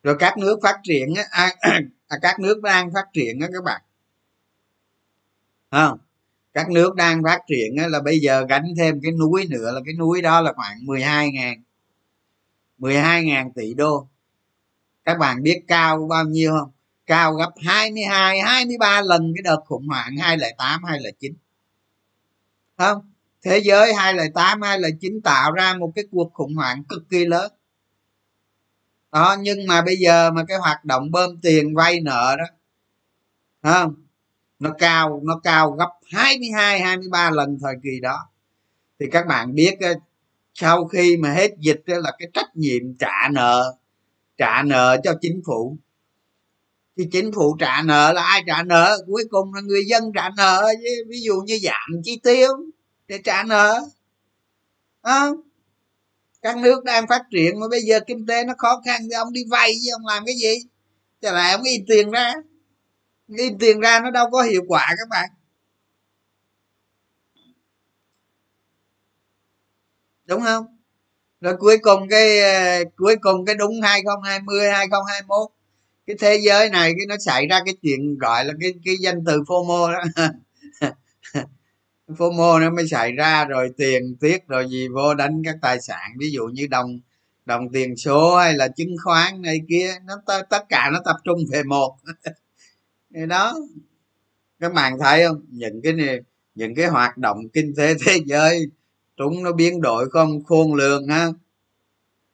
rồi các nước phát triển á à, (clears throat) à, các nước đang phát triển đó các bạn. Không các nước đang phát triển là bây giờ gánh thêm cái núi nữa, là cái núi đó là khoảng 12 ngàn 12 ngàn tỷ đô. Các bạn biết cao bao nhiêu không? Cao gấp 22 23 lần cái đợt khủng hoảng 208 209 không thế giới 208 209 tạo ra một cái cuộc khủng hoảng cực kỳ lớn. Đó, nhưng mà bây giờ mà cái hoạt động bơm tiền vay nợ đó, không nó cao nó cao gấp 22 23 lần thời kỳ đó. Thì các bạn biết ờ, sau khi mà hết dịch là cái trách nhiệm trả nợ trả nợ cho chính phủ. Thì chính phủ trả nợ là ai trả nợ? Cuối cùng là người dân trả nợ ví dụ như giảm chi tiêu để trả nợ. À, các nước đang phát triển mà bây giờ kinh tế nó khó khăn thì ông đi vay chứ ông làm cái gì? Chả lại ông in tiền ra? In tiền ra nó đâu có hiệu quả các bạn. Đúng không? Rồi cuối cùng cái ờ, cuối cùng cái đúng 2020 2021 cái thế giới này cái nó xảy ra cái chuyện gọi là cái cái danh từ FOMO đó. (laughs) FOMO nó mới xảy ra rồi tiền tiết rồi gì vô đánh các tài sản. Ví dụ như đồng đồng tiền số hay là chứng khoán này kia, nó t- tất cả nó tập trung về một. (laughs) thì đó, các bạn thấy không? Những cái này những cái hoạt động kinh tế thế (laughs) giới, chúng nó biến đổi không? Khôn lường ha.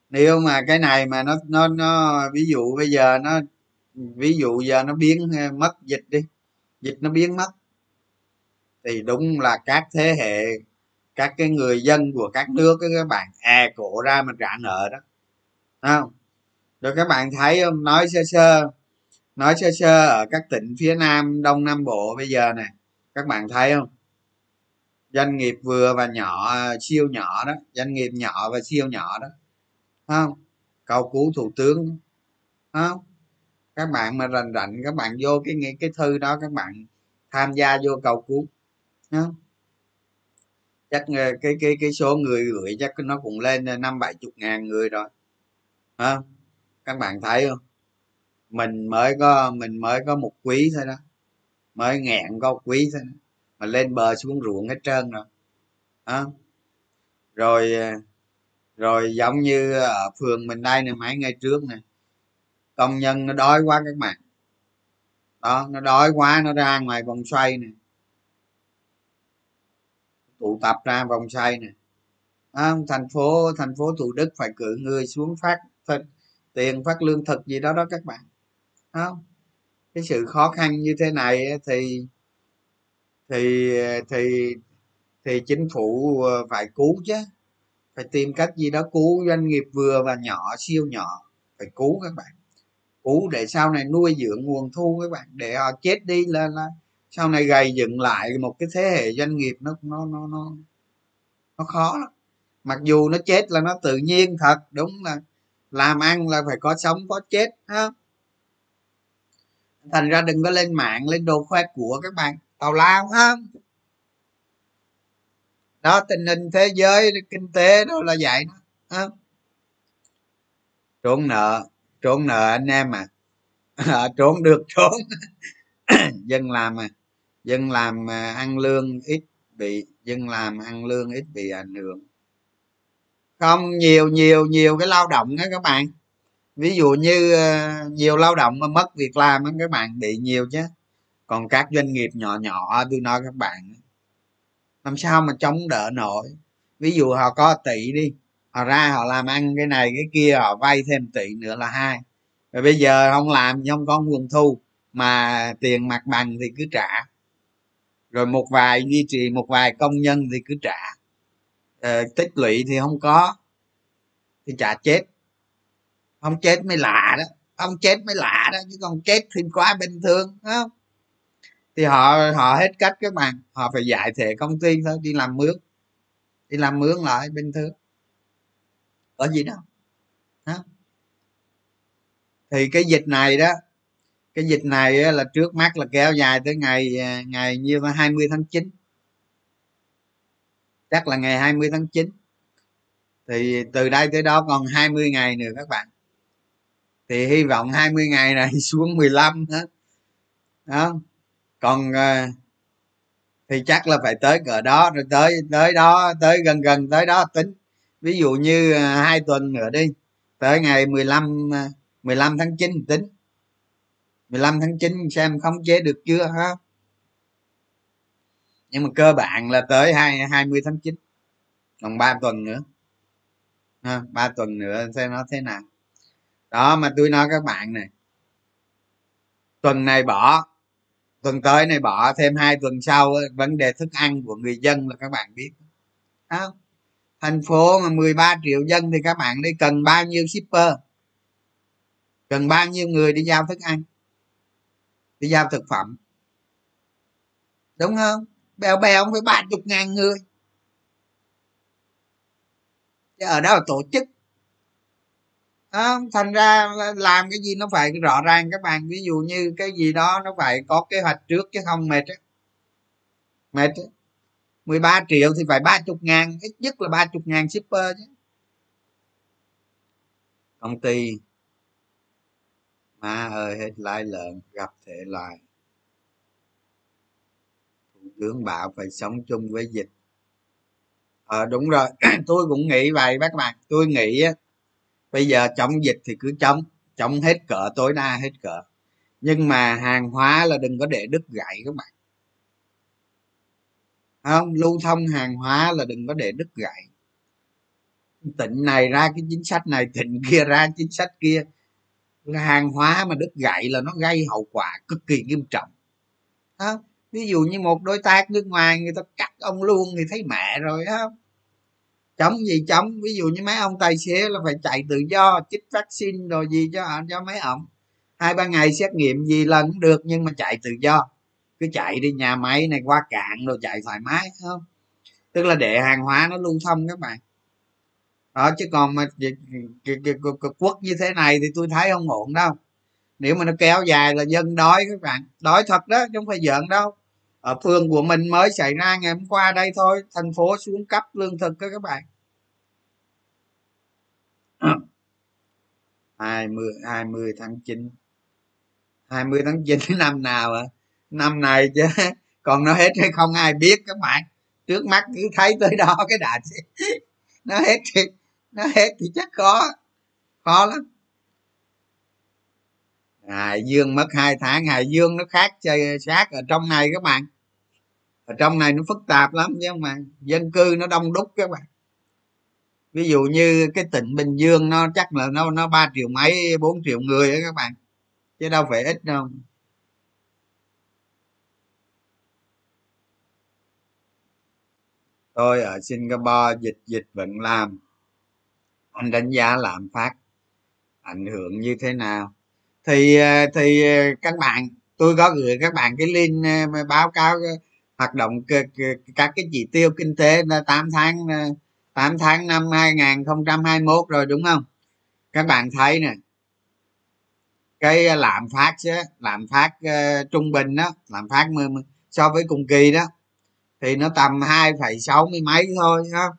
Nếu mà cái này mà nó nó nó, ví dụ bây giờ nó, ví dụ giờ nó biến ờ, mất dịch đi, dịch nó biến mất, thì đúng là các thế hệ, các cái người dân của các nước các bạn e cổ ra mà trả nợ đó. Không? Rồi các bạn thấy không? Nói sơ sơ nói sơ sơ ở các tỉnh phía nam, đông, nam bộ bây giờ này các bạn thấy không? Doanh nghiệp vừa và nhỏ, siêu nhỏ đó, doanh nghiệp nhỏ và siêu nhỏ đó không? Cầu cứu thủ tướng không? Các bạn mà rành rành các bạn vô cái cái thư đó, các bạn tham gia vô cầu cứu không? Chắc ờ, cái cái cái số người gửi chắc nó cũng lên năm bảy chục ngàn người rồi không? Các bạn thấy không? Mình mới có mình mới có một quý thôi đó. Mới nghẹn có quý thôi đó. mà lên bờ xuống ruộng hết trơn rồi. À. rồi rồi giống như ở phường mình đây này mấy ngày trước này công nhân nó đói quá các bạn. Đó nó đói quá nó ra ngoài vòng xoay này tụ tập ra vòng xoay này à, thành phố thành phố thủ đức phải cử người xuống phát tiền phát lương thực gì đó đó các bạn không. Cái sự khó khăn như thế này thì thì thì thì chính phủ ờ, phải cứu chứ. Phải tìm cách gì đó cứu doanh nghiệp vừa và nhỏ, siêu nhỏ. Phải cứu các bạn. Cứu để sau này nuôi dưỡng nguồn thu các bạn. Để họ chết đi là là sau này gầy dựng lại một cái thế hệ doanh nghiệp nó nó nó nó nó khó lắm. Mặc dù nó chết là nó tự nhiên thật, đúng là làm ăn là phải có sống có chết ha thành ra đừng có lên mạng lên đồ khoe của các bạn. Tào lao ha đó tình hình thế giới kinh tế đó là vậy đó ha? trốn nợ trốn nợ anh em à, (laughs) à trốn được trốn. (coughs) Dân làm à. Dân làm à, ăn lương ít bị dân làm ăn lương ít bị ảnh hưởng. Không nhiều nhiều nhiều cái lao động đó các bạn ví dụ như ờ, nhiều lao động mà mất việc làm các bạn bị nhiều chứ. Còn các doanh nghiệp nhỏ nhỏ tôi nói các bạn làm sao mà chống đỡ nổi? Ví dụ họ có tỷ đi họ ra họ làm ăn cái này cái kia họ vay thêm tỷ nữa là hai. Rồi bây giờ không làm không có nguồn thu mà tiền mặt bằng thì cứ trả. Rồi một vài duy trì một vài công nhân thì cứ trả. Ờ, tích lũy thì không có thì trả chết không chết mới lạ đó. Không chết mới lạ đó, chứ còn chết thì quá bình thường không? Thì họ họ hết cách các bạn họ phải giải thể công ty thôi, đi làm mướn. Đi làm mướn lại bình thường. Có gì đâu đó. thì cái dịch này đó, cái dịch này là trước mắt là kéo dài tới ngày à, ngày như 20 tháng 9 chắc là ngày 20 tháng 9 thì từ đây tới đó còn 20 ngày nữa các bạn thì hy vọng 20 ngày này (laughs) xuống 15 hết. Đó. Còn ờ, thì chắc là phải tới cỡ đó rồi tới tới đó tới gần gần tới đó tính. Ví dụ như ờ, hai tuần nữa đi tới ngày 15 15 ờ, tháng 9 tính. 15 tháng 9 xem khống chế được chưa ha? Nhưng mà cơ bản là tới hai 20 tháng 9 còn 3 tuần nữa. Ha, 3 tuần nữa xem nó thế nào đó, mà tôi nói các bạn này tuần này bỏ, tuần tới này bỏ, thêm hai tuần sau vấn đề thức ăn của người dân là các bạn biết. Không thành phố mà 13 triệu dân thì các bạn đi cần bao nhiêu shipper? Cần bao nhiêu người đi giao thức ăn? Đi giao thực phẩm? Đúng không? Bèo bèo không phải ba chục ngàn người. Chứ ở đó là tổ chức? À, thành ra làm cái gì nó phải rõ ràng các bạn. Ví dụ như cái gì đó nó phải có kế hoạch trước chứ không mệt á. Mệt á. 13 triệu thì phải ba chục ngàn ít nhất là ba chục ngàn shipper chứ. Công ty má ơi hết lái lợn gặp thể loại. Thủ tướng bảo phải sống chung với dịch. Ờ đúng rồi. (clears throat) Tôi cũng nghĩ vậy các bạn. Tôi nghĩ bây giờ chống dịch thì cứ chống chống hết cỡ, tối đa hết cỡ. Nhưng mà hàng hóa là đừng có để đứt gãy các bạn. Không? Lưu thông hàng hóa là đừng có để đứt gãy. Tỉnh này ra cái chính sách này, tỉnh (laughs) kia ra chính sách kia. Hàng hóa mà đứt gãy là nó gây hậu quả cực kỳ nghiêm trọng. Không? Ví dụ như một đối tác nước ngoài, người ta cắt ông luôn thì thấy mẹ rồi không? Chống gì chống? Ví dụ như mấy ông tài xế là phải chạy tự do, chích vaccine rồi gì cho cho mấy ông. Hai, ba ngày xét nghiệm gì lần cũng được, nhưng mà chạy tự do. Cứ chạy đi, nhà máy này qua cạn rồi chạy thoải mái không? Tức là để hàng hóa nó lưu thông các bạn. Đó, chứ còn mà quốc như thế này thì tôi thấy không ổn đâu. Nếu mà nó kéo dài là dân đói các bạn. Đói thật đó, chứ không phải giận đâu. Ờ, ở phường của mình mới xảy ra ngày hôm qua đây thôi. Thành phố xuống cấp lương thực đó các bạn. (clears throat) Hai mươi hai mươi tháng 9 20 tháng chín (laughs) năm nào à năm này chứ. (laughs) Còn nó hết hay không ai biết các bạn. Trước mắt cứ thấy tới đó cái đà (laughs) nó hết thì, nó hết thì chắc khó. Khó lắm hải dương mất hai tháng, hải dương nó khác chơi, sát ở trong này các bạn. Ở trong này nó phức tạp lắm chứ mà dân cư nó đông đúc các bạn. Ví dụ như cái tỉnh bình dương nó chắc là nó nó ba triệu mấy, bốn triệu người đó các bạn. Chứ đâu phải ít đâu. Tôi ở singapore dịch dịch vẫn làm. Anh đánh giá lạm phát ảnh hưởng như thế nào? Thì ờ, thì ờ, các bạn tôi có gửi các bạn cái link ờ, báo cáo hoạt động các cái chỉ tiêu kinh tế 8 tháng 8 tháng năm 2021 rồi đúng không? Các bạn thấy nè cái lạm phát chứ lạm phát uh, trung bình đó lạm phát so với cùng kỳ đó thì nó tầm hai phẩy sáu mươi mấy thôi đó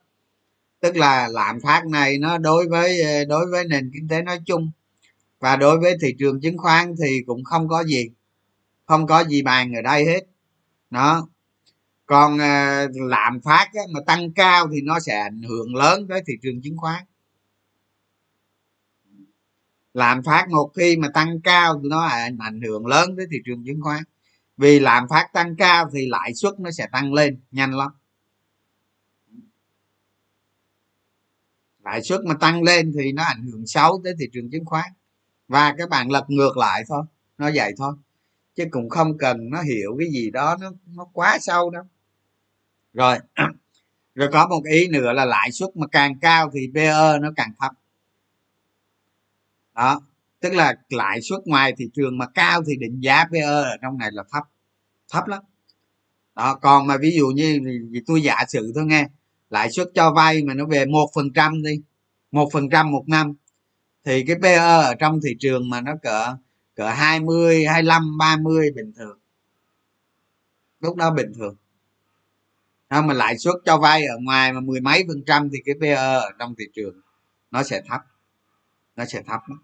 tức là lạm phát này nó đối với đối với nền kinh tế nói chung và đối với thị trường chứng khoán thì cũng không có gì không có gì bàn ở đây hết. Nó còn ờ, lạm phát á, mà tăng cao thì nó sẽ ảnh hưởng lớn tới thị trường chứng khoán. Lạm phát một khi mà tăng cao thì nó ảnh hưởng lớn tới thị trường chứng khoán. Vì lạm phát tăng cao thì lãi suất nó sẽ tăng lên nhanh lắm. Lãi suất mà tăng lên thì nó ảnh hưởng xấu tới thị trường chứng khoán và các bạn lật ngược lại thôi, nó vậy thôi. Chứ cũng không cần nó hiểu cái gì đó, nó nó quá sâu đâu. Rồi (clears throat) rồi có một ý nữa là lãi suất mà càng cao thì PE nó càng thấp. Đó, tức là lãi suất ngoài thị trường mà cao thì định giá PE ở trong này là thấp thấp lắm. Đó, còn mà ví dụ như vì tôi giả sử thôi nghe, lãi suất cho vay mà nó về một phần trăm đi, một phần trăm một năm thì cái PE ở trong thị trường mà nó cỡ cỡ hai mươi, hai lăm, ba mươi bình thường. Lúc đó bình thường. Không, mà lãi suất cho vay ở ngoài mà mười mấy phần trăm thì cái PE ở trong thị trường nó sẽ thấp. Nó sẽ thấp đó.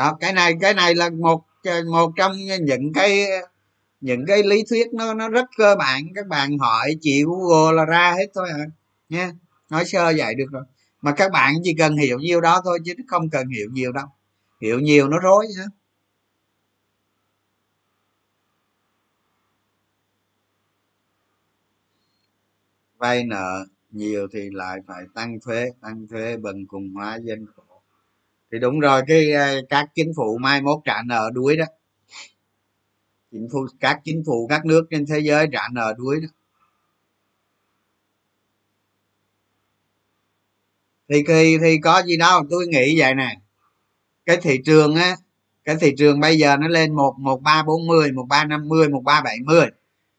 đó, cái này cái này là một một trong những cái những cái lý thuyết nó nó rất cơ bản. Các bạn hỏi chị google là ra hết thôi à nha, nói sơ vậy được rồi mà các bạn chỉ cần hiểu nhiều đó thôi, chứ không cần hiểu nhiều đâu. Hiểu nhiều nó rối hết vay nợ nhiều thì lại phải tăng thuế tăng thuế bần cùng hóa dân khổ. Thì đúng rồi, cái à, các chính phủ mai mốt trả nợ đuối đó. Chính phủ, các chính phủ các nước trên thế giới trả nợ đuối đó. Thì thì thì có gì đâu tôi nghĩ vậy nè. Cái thị trường á cái thị trường bây giờ nó lên một một ba bốn mươi một ba năm mươi một ba bảy mươi.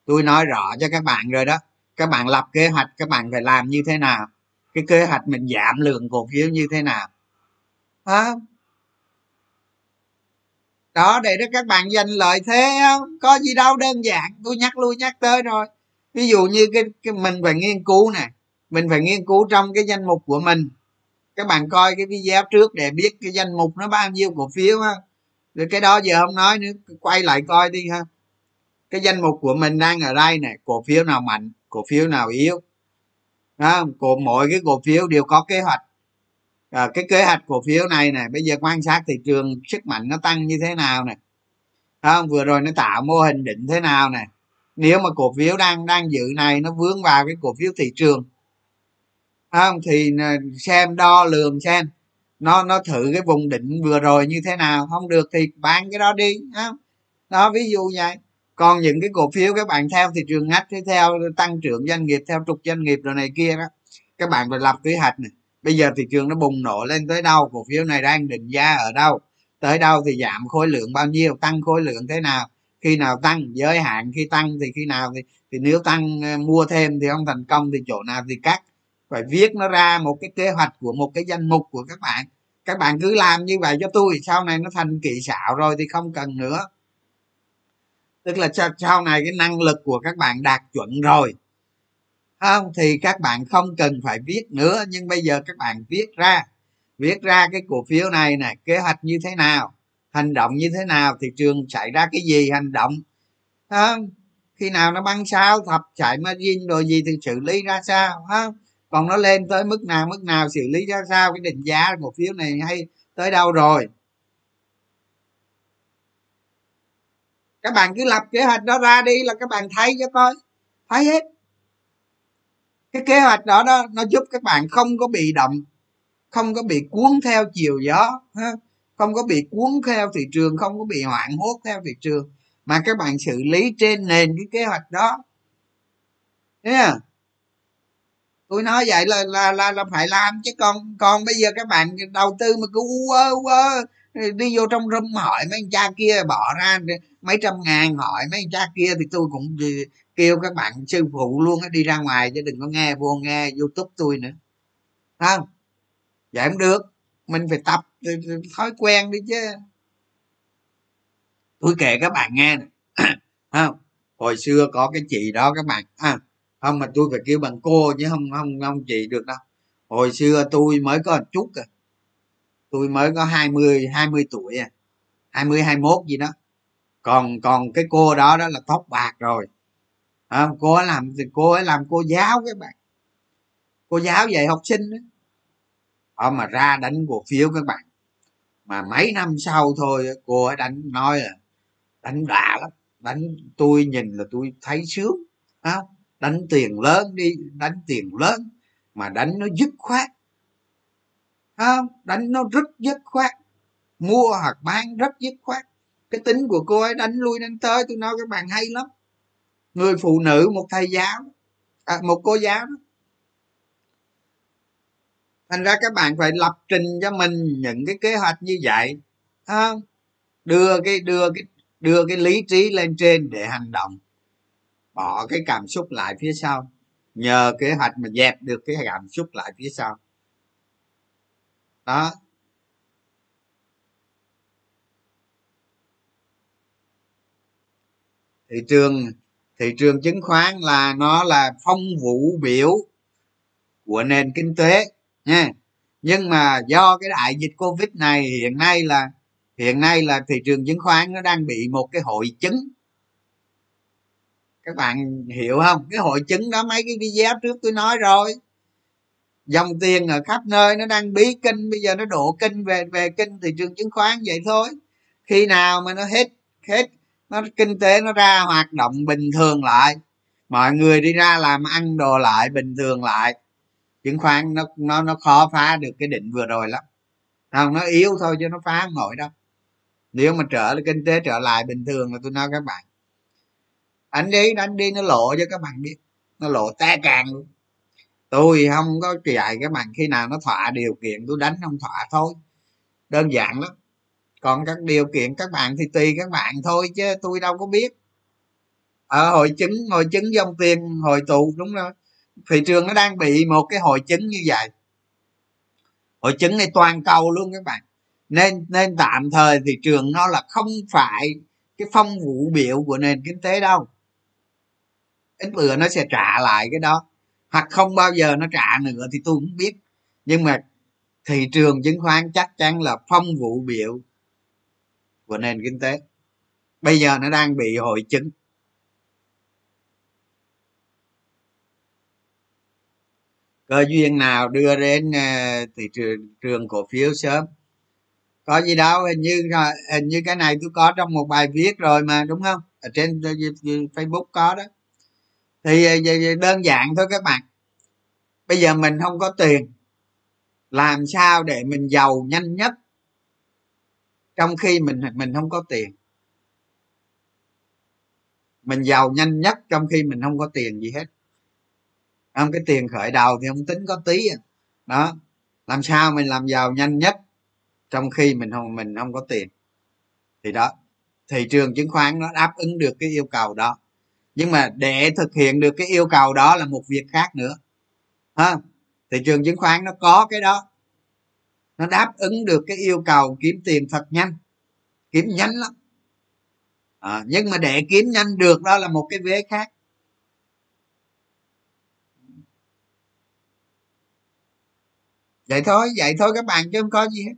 Tôi nói rõ cho các bạn rồi đó. Các bạn lập kế hoạch các bạn phải làm như thế nào? Cái kế hoạch mình giảm lượng cổ phiếu như thế nào? Đó, đó để đó các bạn giành lợi thế không có gì đâu đơn giản. Tôi nhắc lui nhắc tới rồi. Ví dụ như cái, cái mình phải nghiên cứu nè. Mình phải nghiên cứu trong cái danh mục của mình các bạn coi cái video trước để biết cái danh mục nó bao nhiêu cổ phiếu ha rồi cái đó giờ không nói nữa quay lại coi đi ha. Cái danh mục của mình đang ở đây này cổ phiếu nào mạnh cổ phiếu nào yếu. Đó, cổ mỗi cái cổ phiếu đều có kế hoạch. À, cái kế hoạch cổ phiếu này này bây giờ quan sát thị trường sức mạnh nó tăng như thế nào này không vừa rồi nó tạo mô hình định thế nào này nếu mà cổ phiếu đang đang giữ này nó vướng vào cái cổ phiếu thị trường không thì à, xem đo lường xem. Nó nó thử cái vùng định vừa rồi như thế nào. Không được thì bán cái đó đi không? đó ví dụ vậy. Còn những cái cổ phiếu các bạn theo thị trường ngách theo tăng trưởng doanh nghiệp theo trục doanh nghiệp rồi này kia đó các bạn phải lập kế hoạch này bây giờ thị trường nó bùng nổ lên tới đâu cổ phiếu này đang định giá ở đâu tới đâu thì giảm khối lượng bao nhiêu tăng khối lượng thế nào khi nào tăng giới hạn khi tăng thì khi nào thì, thì nếu tăng à, mua thêm thì không thành công thì chỗ nào thì cắt phải viết nó ra một cái kế hoạch của một cái danh mục của các bạn. Các bạn cứ làm như vậy cho tôi, sau này nó thành kỹ xảo rồi thì không cần nữa. Tức là sau này cái năng lực của các bạn đạt chuẩn rồi. Không thì các bạn không cần phải viết nữa, nhưng bây giờ các bạn viết ra. Viết ra cái cổ phiếu này này kế hoạch như thế nào, hành động như thế nào, thị trường xảy ra cái gì, hành động. Không, khi nào nó băng sao thập, chạy margin rồi gì thì xử lý ra sao, không? Còn nó lên tới mức nào mức nào xử lý ra sao, cái định giá cổ phiếu này hay tới đâu rồi? Các bạn cứ lập kế hoạch đó ra đi là các bạn thấy cho coi, thấy hết. Cái kế hoạch đó đó nó giúp các bạn không có bị động, không có bị cuốn theo chiều gió không có bị cuốn theo thị trường, không có bị hoảng hốt theo thị trường. Mà các bạn xử lý trên nền cái kế hoạch đó. Thế à tôi nói vậy là là là, là phải làm chứ còn còn bây giờ các bạn đầu tư mà cứ quơ quơ đi vô trong room hỏi mấy anh cha kia bỏ ra mấy trăm ngàn hỏi mấy anh cha kia thì tôi cũng kêu các bạn sư phụ luôn đi ra ngoài chứ đừng có nghe vô nghe youtube tôi nữa. Không? Vậy không được mình phải tập thói quen đi chứ. Tôi kể các bạn nghe này (coughs) không? Hồi xưa có cái chị đó các bạn à, không mà tôi phải kêu bằng cô chứ không không không chị được đâu. Hồi xưa tôi mới có một chút à. Tôi mới có 20 20 tuổi à. 20 21 gì đó. Còn còn cái cô đó đó là tóc bạc rồi. À, cô ấy làm thì cô ấy làm cô giáo các bạn. Cô giáo dạy học sinh đó. À, mà ra đánh cổ phiếu các bạn. Mà mấy năm sau thôi cô ấy đánh nói là đánh đã lắm. Đánh tôi nhìn là tôi thấy sướng. Không đánh tiền lớn đi đánh tiền lớn mà đánh nó dứt khoát. Không? Đánh nó rất dứt khoát. Mua hoặc bán rất dứt khoát. Cái tính của cô ấy đánh lui đánh tới tôi nói các bạn hay lắm. Người phụ nữ một thầy giáo à, một cô giáo đó. Thành ra các bạn phải lập trình cho mình những cái kế hoạch như vậy. Không? Đưa cái đưa cái đưa cái lý trí lên trên để hành động bỏ cái cảm xúc lại phía sau. Nhờ kế hoạch mà dẹp được cái cảm xúc lại phía sau. Đó. Thị trường thị trường chứng khoán là nó là phong vũ biểu của nền kinh tế nha nhưng mà do cái đại dịch covid này, hiện nay là, hiện nay là thị trường chứng khoán nó đang bị một cái hội chứng các bạn hiểu không? Cái hội chứng đó, mấy cái video trước tôi nói rồi. Dòng tiền ở khắp nơi, nó đang bí kinh. Bây giờ nó đổ kinh về về kinh thị trường chứng khoán vậy thôi. Khi nào mà nó hết hết, nó kinh tế nó ra hoạt động bình thường lại, mọi người đi ra làm ăn đồ lại bình thường lại, chứng khoán nó nó nó khó phá được cái định vừa rồi lắm. Không, nó yếu thôi chứ nó phá không nổi đâu. Nếu mà trở kinh tế trở lại bình thường là tôi nói các bạn anh đi đánh đi, nó lộ cho các bạn biết. Nó lộ te càng luôn. Tôi không có dạy các bạn khi nào nó thỏa điều kiện, tôi đánh không thỏa thôi. Đơn giản lắm. Còn các điều kiện các bạn thì tùy các bạn thôi, chứ tôi đâu có biết. Ở hội chứng hội chứng dòng tiền hồi tụ, đúng rồi. Thị trường nó đang bị một cái hội chứng như vậy. Hội chứng này toàn cầu luôn các bạn. Nên nên tạm thời thị trường nó là không phải cái phong vụ biểu của nền kinh tế đâu ít bữa nó sẽ trả lại cái đó. Hoặc không bao giờ nó trả nữa thì tôi cũng biết. Nhưng mà thị trường chứng khoán chắc chắn là phong vụ biểu của nền kinh tế. Bây giờ nó đang bị hội chứng. Cơ duyên nào đưa đến ờ, thị trường trường cổ phiếu sớm? Có gì đâu hình như ờ, hình như cái này tôi có trong một bài viết rồi mà, đúng không? Ở trên facebook có đó. Ờ, thì đơn giản thôi các bạn. Bây giờ mình không có tiền, làm sao để mình giàu nhanh nhất trong khi mình mình không có tiền? Mình giàu nhanh nhất trong khi mình không có tiền gì hết. Không, cái tiền khởi đầu thì không tính có tí à. đó, làm sao mình làm giàu nhanh nhất trong khi mình không mình không có tiền? Thì đó, thị trường chứng khoán nó đáp ứng được cái yêu cầu đó nhưng mà để thực hiện được cái yêu cầu đó là một việc khác nữa. Ha thị trường chứng khoán nó có cái đó. Nó đáp ứng được cái yêu cầu kiếm tiền thật nhanh. Kiếm nhanh lắm. À, nhưng mà để kiếm nhanh được đó là một cái vế khác. Vậy thôi vậy thôi các bạn chứ không có gì hết.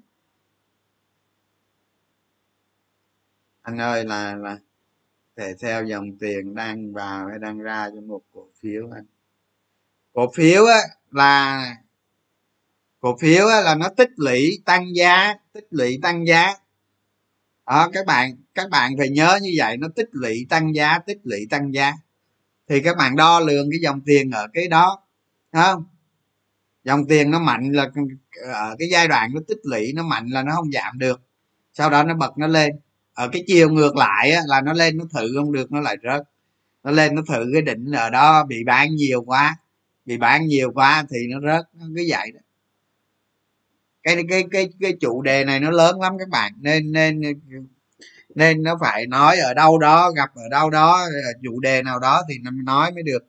Anh ơi là là thể theo dòng tiền đang vào hay đang ra cho một cổ phiếu anh cổ phiếu á, là cổ phiếu á, là nó tích lũy tăng giá tích lũy tăng giá. Đó các bạn các bạn phải nhớ như vậy nó tích lũy tăng giá tích lũy tăng giá. Thì các bạn đo lường cái dòng tiền ở cái đó không? Dòng tiền nó mạnh là ở cái giai đoạn nó tích lũy nó mạnh là nó không giảm được. Sau đó nó bật nó lên ở cái chiều ngược lại á, là nó lên nó thử không được nó lại rớt. Nó lên nó thử cái đỉnh ở đó bị bán nhiều quá bị bán nhiều quá thì nó rớt nó cứ vậy đó. Cái cái cái cái chủ đề này nó lớn lắm các bạn nên nên nên nó phải nói ở đâu đó gặp ở đâu đó ờ, chủ đề nào đó thì nó nói mới được.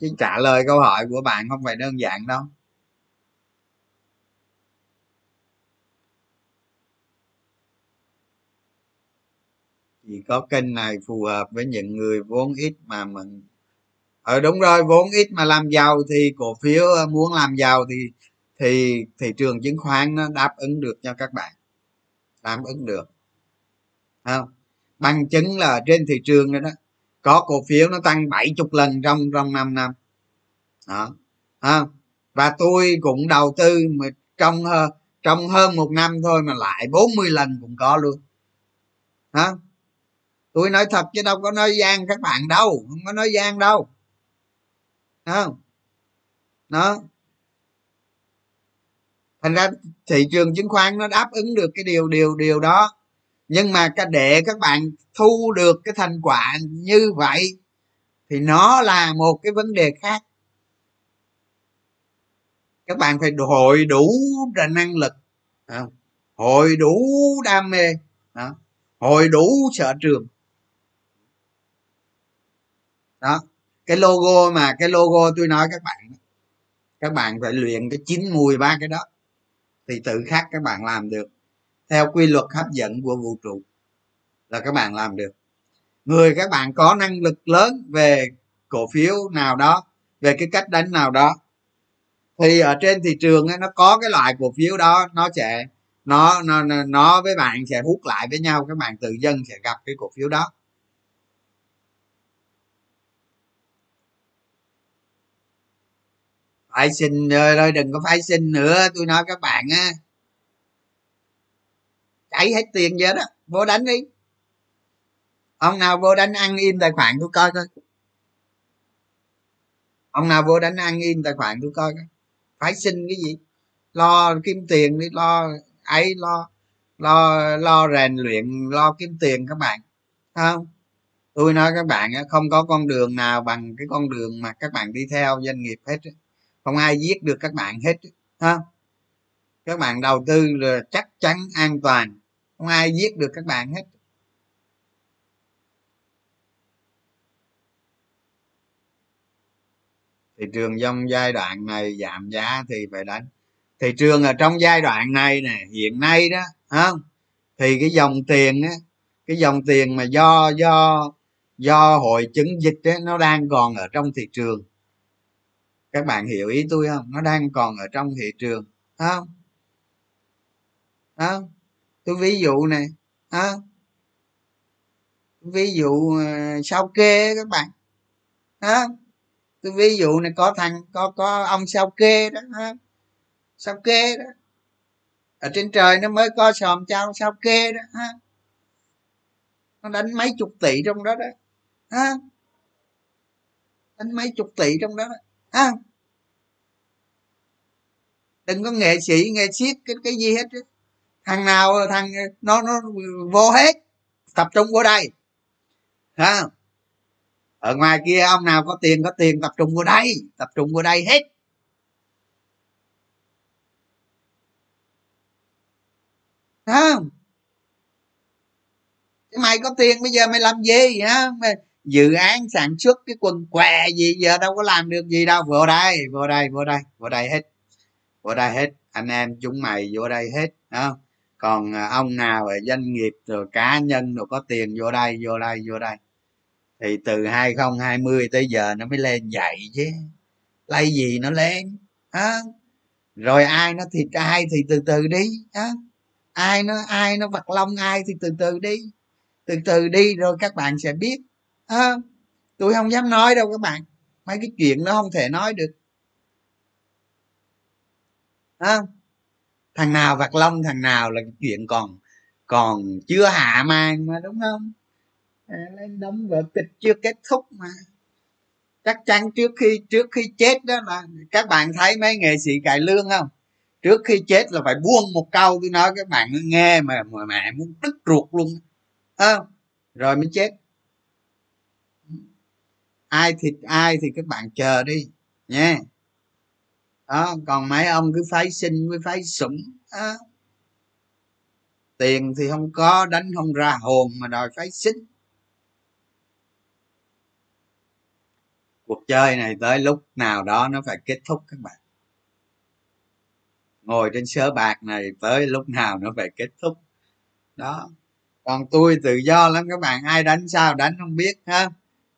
Chứ trả lời câu hỏi của bạn không phải đơn giản đâu. Thì có kênh này phù hợp với những người vốn ít mà mình ở ờ, đúng rồi vốn ít mà làm giàu thì cổ phiếu ờ, muốn làm giàu thì thì thị trường chứng khoán nó đáp ứng được cho các bạn. Đáp ứng được. Không? Bằng chứng là trên thị trường đó, đó có cổ phiếu nó tăng 70 lần trong trong 5 năm. Đó không? Và tôi cũng đầu tư mà trong ờ, trong hơn một năm thôi mà lại 40 lần cũng có luôn. Hả tôi nói thật chứ đâu có nói gian các bạn đâu, không có nói gian đâu. Không? Đó. Thành ra thị trường chứng khoán nó đáp ứng được cái điều điều điều đó. Nhưng mà cái để các bạn thu được cái thành quả như vậy thì nó là một cái vấn đề khác. Các bạn phải hội đủ năng lực hội đủ đam mê hội đủ sở trường đó. Cái logo mà cái logo tôi nói các bạn các bạn phải luyện cái chín mùi ba cái đó thì tự khắc các bạn làm được theo quy luật hấp dẫn của vũ trụ là các bạn làm được. Người các bạn có năng lực lớn về cổ phiếu nào đó về cái cách đánh nào đó thì ở trên thị trường ấy, nó có cái loại cổ phiếu đó nó sẽ nó nó nó với bạn sẽ hút lại với nhau các bạn tự dân sẽ gặp cái cổ phiếu đó. Phải xin rồi đừng có phải xin nữa. Tôi nói các bạn á chảy hết tiền vậy đó, vô đánh đi. Ông nào vô đánh ăn in tài khoản tôi coi coi. Ông nào vô đánh ăn in tài khoản tôi coi coi. Phải xin cái gì? Lo kiếm tiền đi, lo ấy, lo lo lo rèn luyện, lo kiếm tiền các bạn. Không? Tôi nói các bạn không có con đường nào bằng cái con đường mà các bạn đi theo doanh nghiệp hết không ai giết được các bạn hết ha? Các bạn đầu tư là chắc chắn an toàn. Không ai giết được các bạn hết. Thị trường trong giai đoạn này giảm giá thì phải đánh. Thị trường ở trong giai đoạn này nè hiện nay đó không thì cái dòng tiền á cái dòng tiền mà do do do hội chứng dịch ấy, nó đang còn ở trong thị trường các bạn hiểu ý tôi không? Nó đang còn ở trong thị trường không? Không? Tôi ví dụ này không? Ví dụ ờ, sao kê các bạn không? Tôi ví dụ này, có thằng, có có ông sao kê đó ha sao kê đó. Ở trên trời nó mới có sòm trao sao kê đó ha nó đánh mấy chục tỷ trong đó đó ha đánh mấy chục tỷ trong đó đó ha đừng có nghệ sĩ, nghệ siết cái cái gì hết thằng nào, thằng, nó nó vô hết, tập trung vô đây. Ha ở ngoài kia, ông nào có tiền có tiền, tập trung vô đây, tập trung vô đây hết. Không mày có tiền, bây giờ mày làm gì, hả? Mày dự án sản xuất cái quần què gì giờ đâu có làm được gì đâu. Vô đây vô đây vô đây vô đây hết. Vô đây hết. Anh em chúng mày vô đây hết không? Còn à, ông nào ở doanh nghiệp rồi cá nhân rồi có tiền vô đây vô đây vô đây. Thì từ 2020 tới giờ nó mới lên dậy chứ. Lấy gì nó lên á rồi ai nó thịt ai thì từ từ đi á ai nó ai nó vật lông ai thì từ từ đi. Từ từ đi rồi các bạn sẽ biết à, tôi không dám nói đâu các bạn. Mấy cái chuyện nó không thể nói được. À, thằng nào vặt lông thằng nào là chuyện còn còn chưa hạ màn mà đúng không? À, lên đóng vở kịch chưa kết thúc mà. Chắc chắn trước khi trước khi chết đó là các bạn thấy mấy nghệ sĩ cải lương không? Trước khi chết là phải buông một câu tôi nói các bạn nghe mà, mà mẹ muốn tức ruột luôn. À, rồi mới chết ai thịt ai thì các bạn chờ đi nha đó, còn mấy ông cứ phái sinh với phái sủng đó. tiền thì không có, đánh không ra, hồn mà đòi phái sinh. Cuộc chơi này tới lúc nào đó nó phải kết thúc các bạn. Ngồi trên sớ bạc này tới lúc nào nó phải kết thúc. Đó, còn tôi tự do lắm các bạn, ai đánh sao đánh không biết, ha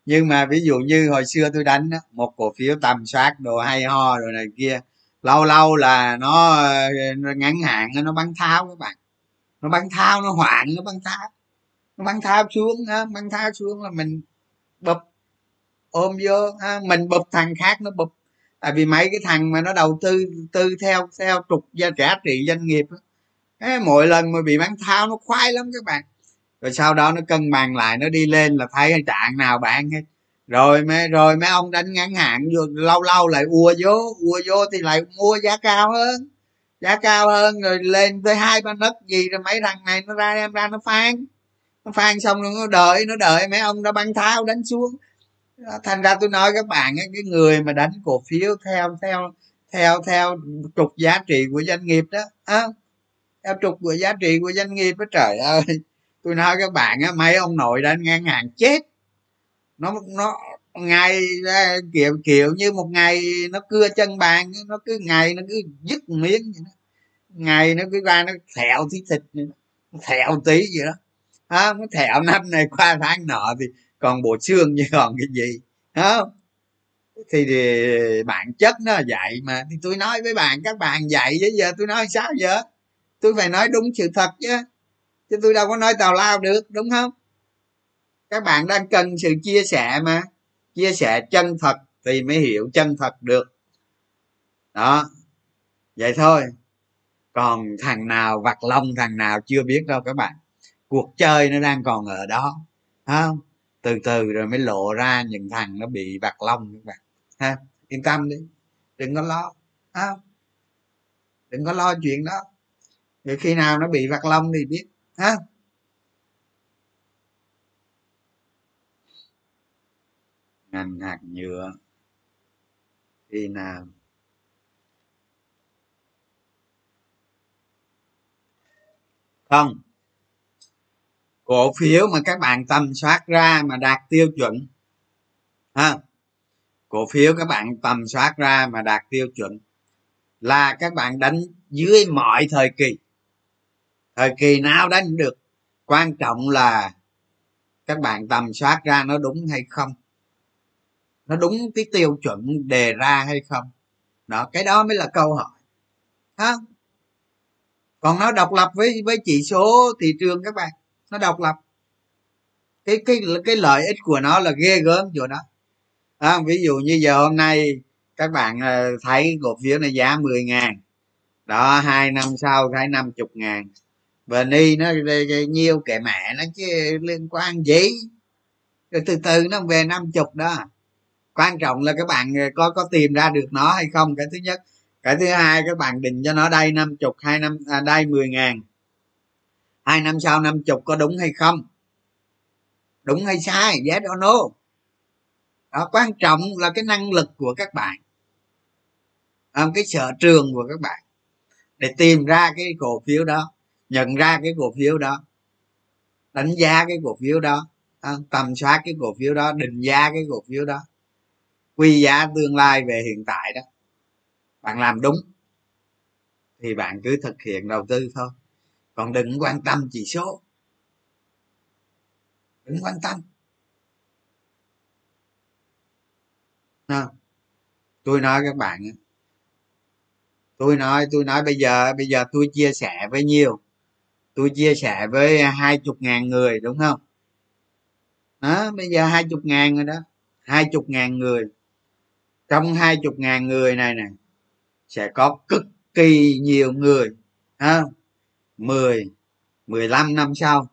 nhưng mà ví dụ như hồi xưa tôi đánh đó, một cổ phiếu tầm soát đồ hay ho rồi này kia lâu lâu là nó, ngắn hạn nó bắn tháo các bạn. Nó bắn tháo nó hoạn nó bắn tháo. Nó bắn tháo xuống ha bắn tháo xuống là mình bụp ôm vô ha mình bụp thằng khác nó bụp tại vì mấy cái thằng mà nó đầu tư tư theo theo trục giá trả trị doanh nghiệp á mỗi lần mà bị bán tháo nó khoái lắm các bạn rồi sau đó nó cân bằng lại nó đi lên là thấy trạng nào bạn hết rồi mấy rồi mấy ông đánh ngắn hạn vô lâu lâu lại ùa vô ùa vô thì lại mua giá cao hơn. Giá cao hơn rồi lên tới hai ba nấc gì rồi mấy thằng này nó ra em ra nó phan nó phan xong rồi nó đợi nó đợi mấy ông đã băng tháo đánh xuống. Thành ra tôi nói các bạn cái người mà đánh cổ phiếu theo theo theo theo trục giá trị của doanh nghiệp đó à, theo trục của giá trị của doanh nghiệp đó trời ơi tôi nói các bạn á mấy ông nội đã ngang hàng chết. Nó nó ngày à, kiểu kiểu như một ngày nó cưa chân bàn nó cứ ngày nó cứ dứt miếng vậy đó. ngày nó cứ ra nó thẹo tí thịt nó thẹo tí vậy đó. Ha nó thẹo năm này qua tháng nọ thì còn bộ xương như còn cái gì không? Thì, thì bản chất nó vậy mà. Thì tôi nói với bạn các bạn vậy chứ giờ tôi nói sao giờ? Tôi phải nói đúng sự thật chứ chứ tôi đâu có nói tào lao được, đúng không? Các bạn đang cần sự chia sẻ mà. Chia sẻ chân thật thì mới hiểu chân thật được. Đó. Vậy thôi. Còn thằng nào vặt lông, thằng nào chưa biết đâu các bạn. Cuộc chơi nó đang còn ở đó không? Từ từ rồi mới lộ ra những thằng nó bị vặt lông các bạn. Ha, yên tâm đi. Đừng có lo không? Đừng có lo chuyện đó. Rồi khi nào nó bị vặt lông thì biết ha? Ngành hạt nhựa khi nào? Không. Cổ phiếu mà các bạn tầm soát ra mà đạt tiêu chuẩn. Ha? Cổ phiếu các bạn tầm soát ra mà đạt tiêu chuẩn là các bạn đánh dưới mọi thời kỳ thời kỳ nào đánh được quan trọng là các bạn tầm soát ra nó đúng hay không. Nó đúng cái tiêu chuẩn đề ra hay không. Đó cái đó mới là câu hỏi. Ha còn nó độc lập với với chỉ số thị trường các bạn nó độc lập. Cái cái cái lợi ích của nó là ghê gớm chỗ đó. À, ví dụ như giờ hôm nay các bạn ờ, thấy cổ phiếu này giá 10 ngàn đó hai năm sau thấy năm chục ngàn và ni nó nhiêu kệ mẹ nó chứ liên quan gì? Rồi từ từ nó về năm chục đó. Quan trọng là các bạn ờ, có có tìm ra được nó hay không? Cái thứ nhất. Cái thứ hai các bạn định cho nó đây năm chục hai năm à, đây mười ngàn. Hai năm sau năm chục có đúng hay không? Đúng hay sai? Yes or no? Đó quan trọng là cái năng lực của các bạn. À, cái sở trường của các bạn. Để tìm ra cái cổ phiếu đó nhận ra cái cổ phiếu đó đánh giá cái cổ phiếu đó à, tầm soát cái cổ phiếu đó định giá cái cổ phiếu đó quy giá tương lai về hiện tại đó. Bạn làm đúng thì bạn cứ thực hiện đầu tư thôi. Còn đừng quan tâm chỉ số. Đừng quan tâm. À, tôi nói các bạn tôi nói tôi nói bây giờ bây giờ tôi chia sẻ với nhiều tôi chia sẻ với hai chục ngàn người, đúng không? Đó, bây giờ hai chục ngàn rồi đó. Hai chục ngàn người. Trong hai chục ngàn người này nè, sẽ có cực kỳ nhiều người, ha? Mười mười lăm năm sau.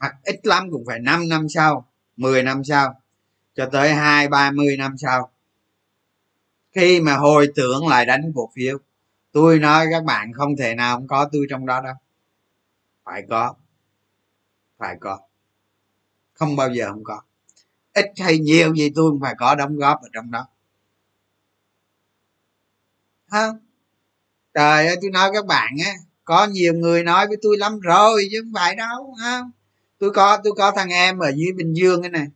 Hoặc ít lắm cũng phải năm năm sau, mười năm sau, cho tới hai, ba mươi năm sau. Khi mà hồi tưởng lại đánh cổ phiếu, tôi nói các bạn không thể nào không có tôi trong đó đâu phải có. Phải có. Không bao giờ không có. Ít hay nhiều gì tôi cũng phải có đóng góp ở trong đó. Không trời ơi, tôi nói các bạn á, có nhiều người nói với tôi lắm rồi chứ không phải đâu không tôi có tôi có thằng em ở dưới bình dương cái này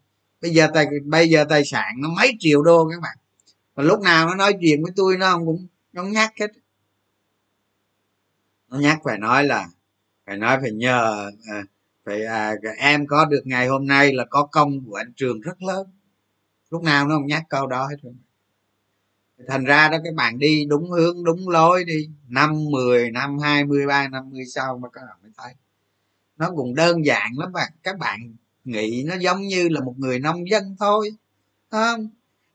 bây giờ tài, bây giờ tài sản nó mấy triệu đô các bạn. Và lúc nào nó nói chuyện với tôi nó cũng, nó nhắc hết. Nó nhắc phải nói là phải nói phải nhờ à, phải à, em có được ngày hôm nay là có công của anh trường rất lớn. Lúc nào nó không nhắc câu đó hết rồi. Thành ra đó các bạn đi đúng hướng đúng lối đi năm mười năm hai mươi ba năm mươi sau mà các bạn mới thấy. Nó cũng đơn giản lắm bạn. Các bạn nghĩ nó giống như là một người nông dân thôi không?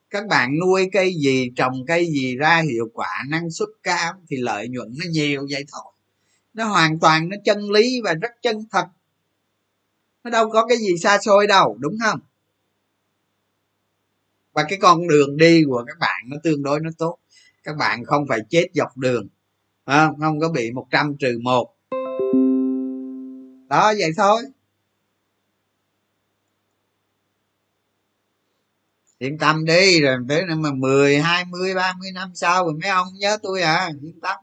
Các bạn nuôi cây gì trồng cây gì ra hiệu quả năng suất cao thì lợi nhuận nó nhiều vậy thôi nó hoàn toàn nó chân lý và rất chân thật. Nó đâu có cái gì xa xôi đâu đúng không? Và cái con đường đi của các bạn nó tương đối nó tốt. Các bạn không phải chết dọc đường không, không có bị một trăm trừ một. Đó vậy thôi. Yên tâm đi rồi tới năm mà mười hai mươi ba mươi năm sau rồi mấy ông nhớ tôi à yên tâm.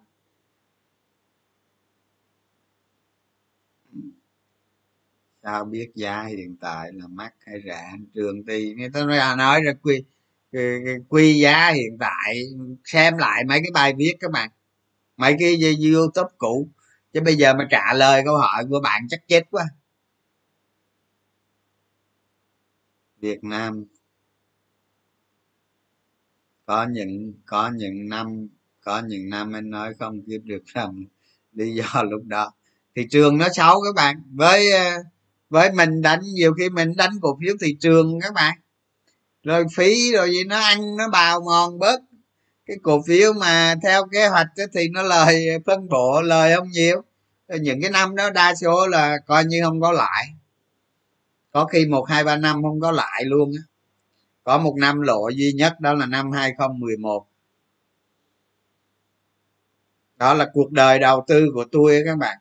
Sao biết giá hiện tại là mắc hay rẻ trường thì người ta nói, à, nói ra quy quy giá hiện tại xem lại mấy cái bài viết các bạn mấy cái youtube cũ chứ bây giờ mà trả lời câu hỏi của bạn chắc chết quá. Việt nam. Có những có những năm có những năm anh nói không kiếm được rằng lý do lúc đó. Thị trường nó xấu các bạn với ờ, với mình đánh, nhiều khi mình đánh cổ phiếu thị trường các bạn. Rồi phí rồi gì, nó ăn, nó bào mòn bớt. Cái cổ phiếu mà theo kế hoạch thì nó lời phân bổ, lời không nhiều. Rồi những cái năm đó đa số là coi như không có lại. Có khi một, hai, ba năm không có lại luôn á. Có một năm lộ duy nhất đó là năm 2011 đó là cuộc đời đầu tư của tôi các bạn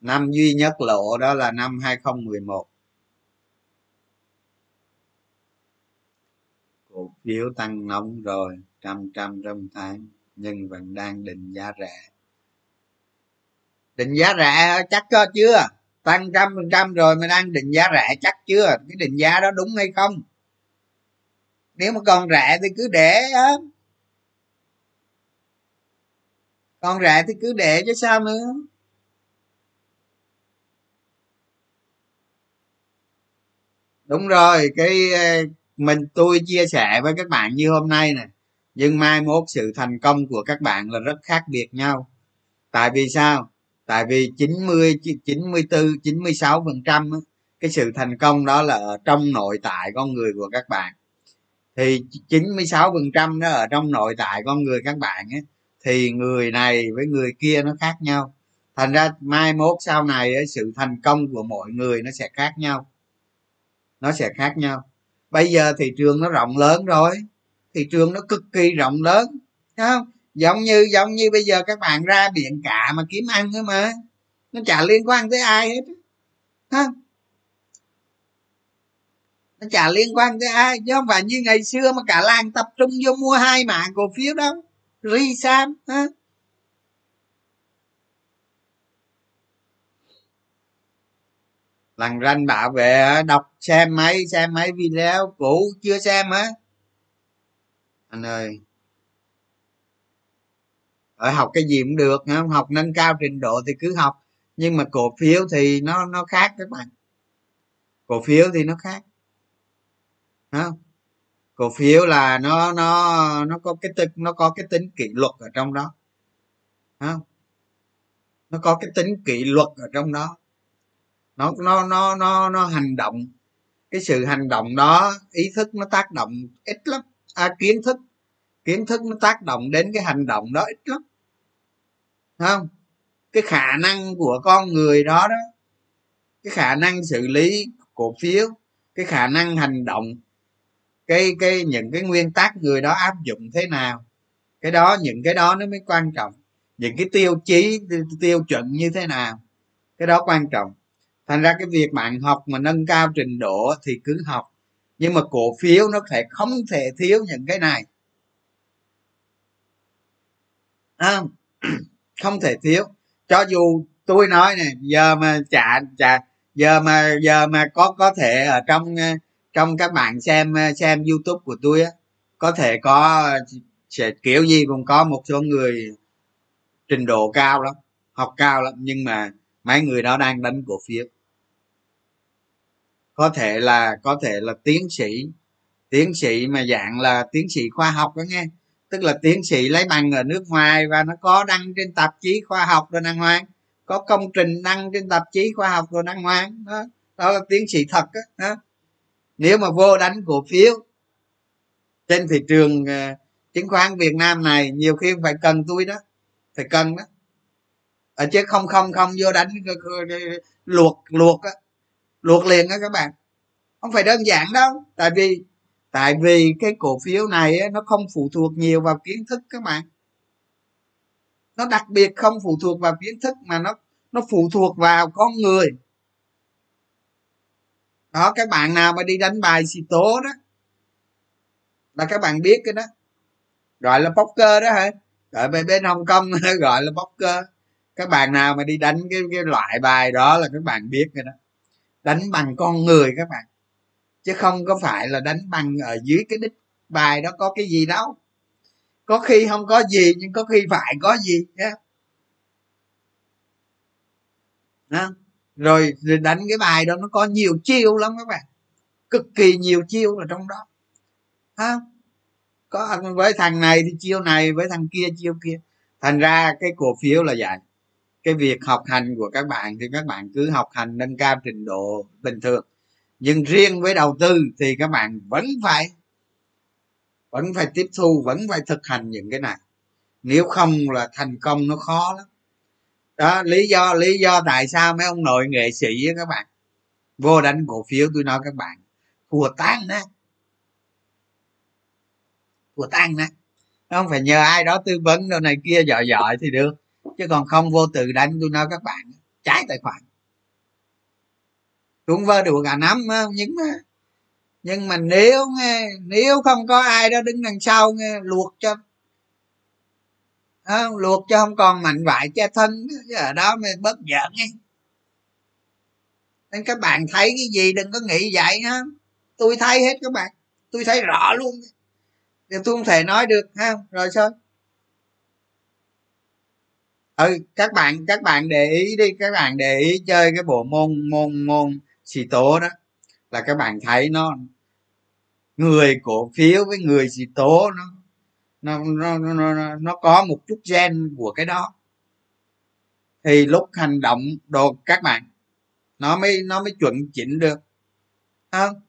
năm duy nhất lộ đó là năm 2011 cổ phiếu tăng nóng rồi, trăm trăm trong tháng, nhưng vẫn đang định giá rẻ. Định giá rẻ chắc có chưa? Tăng trăm phần trăm rồi mà đang định giá rẻ chắc chưa? Cái định giá đó đúng hay không? Nếu mà còn rẻ thì cứ để á. Còn rẻ thì cứ để chứ sao nữa. Đúng rồi cái ờ, mình tôi chia sẻ với các bạn như hôm nay này nhưng mai mốt sự thành công của các bạn là rất khác biệt nhau. Tại vì sao? Tại vì 90 94 96 phần trăm cái sự thành công đó là ở trong nội tại con người của các bạn. Thì 96 phần trăm nó ở trong nội tại con người các bạn ấy, thì người này với người kia nó khác nhau. Thành ra mai mốt sau này ấy, sự thành công của mọi người nó sẽ khác nhau nó sẽ khác nhau. Bây giờ thị trường nó rộng lớn rồi thị trường nó cực kỳ rộng lớn, thấy không? Giống như giống như bây giờ các bạn ra biển cả mà kiếm ăn thôi mà. Nó chả liên quan tới ai hết ha nó chả liên quan tới ai, chứ không phải như ngày xưa mà cả làng tập trung vô mua hai mã cổ phiếu đâu. Ri sam, ha? Lằn ranh bảo vệ ờ, đọc xem mấy xem mấy video cũ, chưa xem á. Anh ơi. Ở học cái gì cũng được không học nâng cao trình độ thì cứ học. Nhưng mà cổ phiếu thì nó nó khác các bạn. Cổ phiếu thì nó khác. Không cổ phiếu là nó nó nó có cái tính, nó có cái tính kỷ luật ở trong đó. Không nó có cái tính kỷ luật ở trong đó nó nó nó nó nó hành động. Cái sự hành động đó ý thức nó tác động ít lắm. À, kiến thức kiến thức nó tác động đến cái hành động đó ít lắm. Không? Cái khả năng của con người đó đó cái khả năng xử lý cổ phiếu cái khả năng hành động cái cái những cái nguyên tắc người đó áp dụng thế nào cái đó những cái đó nó mới quan trọng. Những cái tiêu chí tiêu chuẩn như thế nào cái đó quan trọng thành ra cái việc bạn học mà nâng cao trình độ thì cứ học. Nhưng mà cổ phiếu nó phải không thể thiếu những cái này. À, (clears throat) không thể thiếu. Cho dù tôi nói này giờ mà chả chả giờ mà giờ mà có có thể ở trong trong các bạn xem xem youtube của tôi á có thể có sẽ kiểu gì cũng có một số người trình độ cao lắm học cao lắm. Nhưng mà mấy người đó đang đánh cổ phiếu có thể là có thể là tiến sĩ. Tiến sĩ mà dạng là tiến sĩ khoa học đó nghe. Tức là tiến sĩ lấy bằng ở nước ngoài và nó có đăng trên tạp chí khoa học rồi đăng hoàng. Có công trình đăng trên tạp chí khoa học rồi đăng hoàng. Đó, đó là tiến sĩ thật đó, đó. nếu mà vô đánh cổ phiếu trên thị trường uh, chứng khoán việt nam này nhiều khi phải cần tôi đó phải cần đó. Ở chứ không không không vô đánh ờ, luộc luộc á luộc liền á các bạn không phải đơn giản đâu. Tại vì tại vì cái cổ phiếu này nó không phụ thuộc nhiều vào kiến thức các bạn. Nó đặc biệt không phụ thuộc vào kiến thức mà nó nó phụ thuộc vào con người. Đó, các bạn nào mà đi đánh bài xì tố đó, là các bạn biết cái đó. Gọi là poker đó hả? Ở bên bên hồng kông (laughs) gọi là poker. Các bạn nào mà đi đánh cái cái loại bài đó là các bạn biết cái đó. Đánh bằng con người các bạn chứ không có phải là đánh bằng ở dưới cái đích bài đó có cái gì đâu. Có khi không có gì nhưng có khi phải có gì nhé. Rồi, rồi đánh cái bài đó nó có nhiều chiêu lắm các bạn. Cực kỳ nhiều chiêu ở trong đó. Ha có với thằng này thì chiêu này với thằng kia chiêu kia. Thành ra cái cổ phiếu là vậy. Cái việc học hành của các bạn thì các bạn cứ học hành nâng cao trình độ bình thường nhưng riêng với đầu tư thì các bạn vẫn phải vẫn phải tiếp thu, vẫn phải thực hành những cái này. Nếu không là thành công nó khó lắm. Đó, lý do lý do tại sao mấy ông nội nghệ sĩ á các bạn, vô đánh cổ phiếu, tôi nói các bạn thua tan nè thua tan nè không phải nhờ ai đó tư vấn đâu này kia giỏi giỏi thì được. Chứ còn không vô tự đánh, tôi nói các bạn, trái tài khoản cũng vơ được cả năm nhưng mà nhưng mà nếu nghe, nếu không có ai đó đứng đằng sau nghe, luộc cho không luộc cho không còn mạnh vải che thân ở đó mới bớt giỡn nghe nên các bạn thấy cái gì đừng có nghĩ vậy ha. Tôi thấy hết các bạn. Tôi thấy rõ luôn. Thì tôi không thể nói được, ha. Rồi sao? Ừ các bạn các bạn để ý đi, các bạn để ý chơi cái bộ môn môn môn xì tố đó là các bạn thấy nó người cổ phiếu với người xì tố nó nó nó nó, nó có một chút gen của cái đó. Thì lúc hành động đồ các bạn nó mới nó mới chuẩn chỉnh được. Không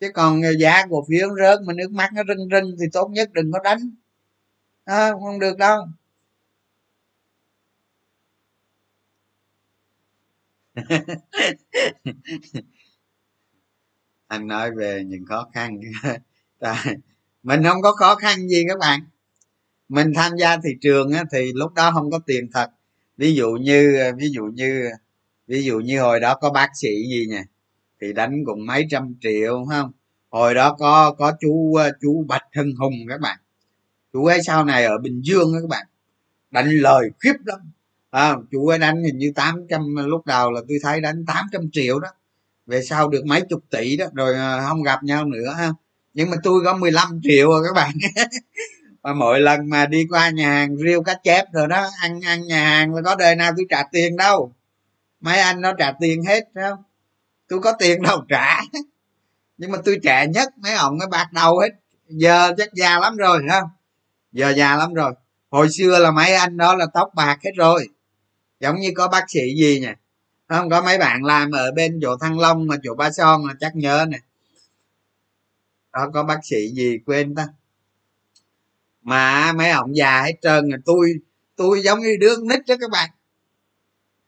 chứ còn giá cổ phiếu rớt mà nước mắt nó rưng rưng thì tốt nhất đừng có đánh. À, không được đâu. (laughs) anh nói về những khó khăn. (laughs) Mình không có khó khăn gì các bạn. Mình tham gia thị trường á, thì lúc đó không có tiền thật. Ví dụ như ví dụ như ví dụ như hồi đó có bác sĩ gì nhỉ? Thì đánh cũng mấy trăm triệu không? Hồi đó có có chú chú bạch hưng hùng các bạn. Chú ấy sau này ở bình dương các bạn. Đánh lời khiếp lắm à, chú ấy đánh hình như 800 lúc đầu là tôi thấy đánh 800 triệu đó. Về sau được mấy chục tỷ đó rồi à, không gặp nhau nữa ha. Nhưng mà tôi có 15 triệu rồi các bạn. (laughs) Và mỗi lần mà đi qua nhà hàng riêu cá chép rồi đó ăn ăn nhà hàng là có đời nào tôi trả tiền đâu. Mấy anh nó trả tiền hết không? Tôi có tiền đâu trả. (laughs) Nhưng mà tôi trẻ nhất mấy ông mới bạc đầu hết. Giờ chắc già lắm rồi không? Giờ già lắm rồi. Hồi xưa là mấy anh đó là tóc bạc hết rồi giống như có bác sĩ gì nè, không có mấy bạn làm ở bên chỗ thăng long mà chỗ ba son là chắc nhớ nè. Đó có bác sĩ gì quên ta. Mà mấy ông già hết trơn rồi tôi tôi giống như đứa nít đó các bạn.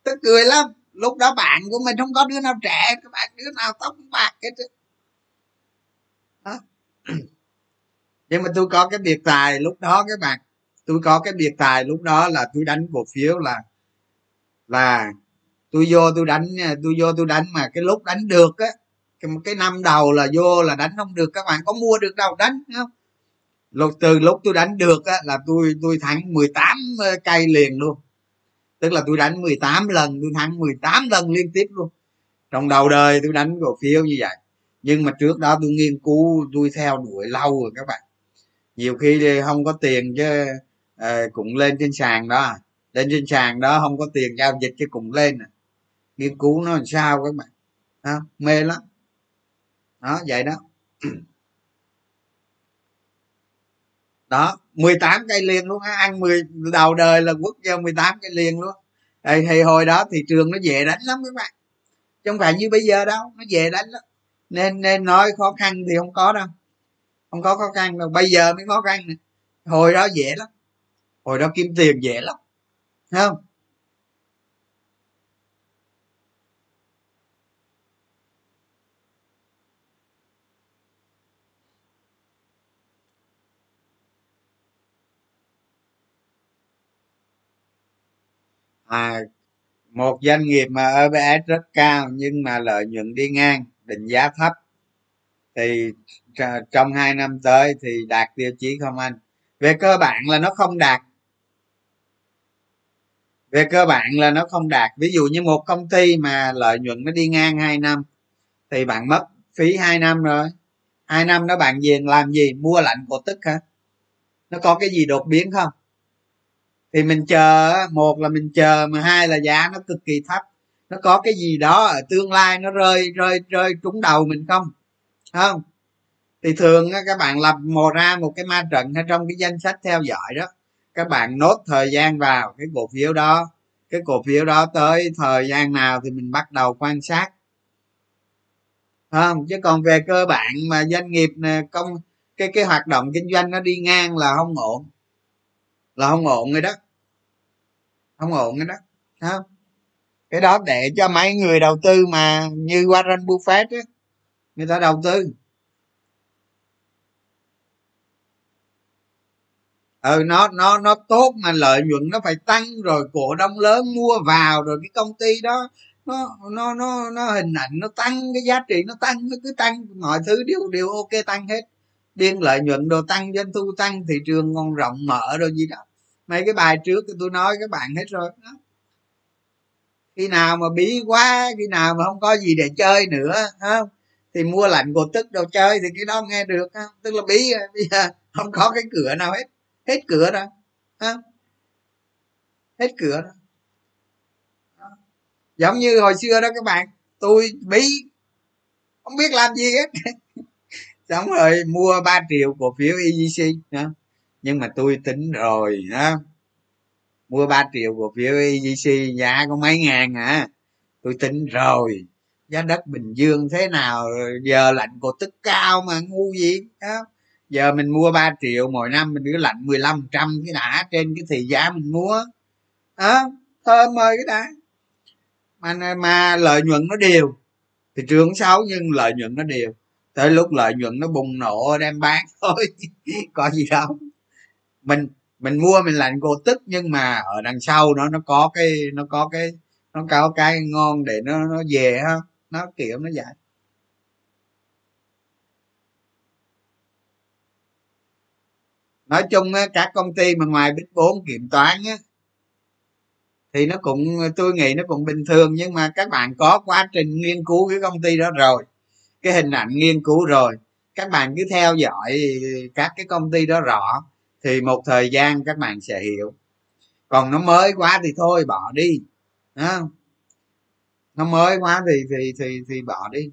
Tức cười lắm. Lúc đó bạn của mình không có đứa nào trẻ các bạn đứa nào tóc bạc hết đó. (clears throat) nhưng mà tôi có cái biệt tài lúc đó các bạn. Tôi có cái biệt tài lúc đó là tôi đánh cổ phiếu là là tôi vô tôi đánh tôi vô tôi đánh mà cái lúc đánh được á cái, cái năm đầu là vô là đánh không được các bạn có mua được đâu đánh không? Lúc từ lúc tôi đánh được á là tôi tôi thắng 18 ờ, cây liền luôn. Tức là tôi đánh 18 lần tôi thắng 18 lần liên tiếp luôn. Trong đầu đời tôi đánh cổ phiếu như vậy. Nhưng mà trước đó tôi nghiên cứu tôi theo đuổi lâu rồi các bạn. Nhiều khi không có tiền chứ à, cũng lên trên sàn đó. à trên sàn đó không có tiền giao dịch chứ cùng lên à. nghiên cứu nó làm sao các bạn. À, mê lắm. Đó vậy đó. (clears throat) Đó 18 cây liền luôn á. Ăn 10 đầu đời là quốc gia 18 cây liền luôn. Thì, thì hồi đó thị trường nó dễ đánh lắm các bạn. Chứ không phải như bây giờ đâu nó dễ đánh lắm. Nên nên nói khó khăn thì không có đâu. Không có khó khăn đâu. Bây giờ mới khó khăn nè. Hồi đó dễ lắm. Hồi đó kiếm tiền dễ lắm. Thấy không? À một doanh nghiệp mà EPS rất cao nhưng mà lợi nhuận đi ngang, định giá thấp, thì trong hai năm tới thì đạt tiêu chí không anh? Về cơ bản là nó không đạt về cơ bản là nó không đạt. Ví dụ như một công ty mà lợi nhuận nó đi ngang hai năm, thì bạn mất phí hai năm rồi. Hai năm đó bạn về làm gì? Mua lạnh cổ tức hả? Nó có cái gì đột biến không? Thì mình chờ một là mình chờ, mà hai là giá nó cực kỳ thấp. Nó có cái gì đó ở tương lai nó rơi rơi rơi trúng đầu mình không? Không? Thì thường các bạn lập mò ra một cái ma trận hay trong cái danh sách theo dõi đó các bạn nốt thời gian vào cái cổ phiếu đó. Cái cổ phiếu đó tới thời gian nào thì mình bắt đầu quan sát. Không? Chứ còn về cơ bản mà doanh nghiệp công, cái cái hoạt động kinh doanh nó đi ngang là không ổn. Là không ổn rồi đó. Không ổn rồi đó. Không? Cái đó để cho mấy người đầu tư mà như Warren Buffett á, người ta đầu tư. Ừ nó nó nó tốt mà lợi nhuận nó phải tăng rồi cổ đông lớn mua vào rồi cái công ty đó, nó nó nó nó hình ảnh nó tăng, cái giá trị nó tăng, nó cứ tăng, mọi thứ đều đều ok tăng hết. Biên lợi nhuận đồ tăng, doanh thu tăng, thị trường còn rộng mở rồi gì đó. Mấy cái bài trước thì tôi nói các bạn hết rồi đó. khi nào mà bí quá, khi nào mà không có gì để chơi nữa không? Thì mua lạnh cổ tức đồ chơi thì cái đó nghe được không? Tức là bí, bây giờ không có cái cửa nào hết hết cửa rồi. Ha? hết cửa rồi. Giống như hồi xưa đó các bạn, tôi bí, không biết làm gì hết. (laughs) Xong rồi mua 3 triệu cổ phiếu EGC ha? nhưng mà tôi tính rồi đó mua 3 triệu cổ phiếu EGC giá có mấy ngàn à tôi tính rồi. Giá đất bình dương thế nào? Giờ lạnh cổ tức cao mà ngu gì đó giờ mình mua 3 triệu, mỗi năm mình cứ lạnh 15 trăm cái đã trên cái thị giá mình mua. Ờ, đó thơm ơi, cái đã. Mà mà lợi nhuận nó đều. Thị trường xấu nhưng lợi nhuận nó đều. Tới lúc lợi nhuận nó bùng nổ, đem bán (laughs) thôi, có gì đâu. Mình mình mua mình lạnh cổ tức nhưng mà ở đằng sau nó nó có cái, nó có cái, nó có cái ngon để nó nó về ha. Nó kiểu nó vậy. Nói chung các công ty mà ngoài big bốn kiểm toán á thì nó cũng tôi nghĩ nó cũng bình thường nhưng mà các bạn có quá trình nghiên cứu cái công ty đó rồi cái hình ảnh nghiên cứu rồi các bạn cứ theo dõi các cái công ty đó rõ thì một thời gian các bạn sẽ hiểu. Còn nó mới quá thì thôi bỏ đi à, nó mới quá thì thì thì thì bỏ đi.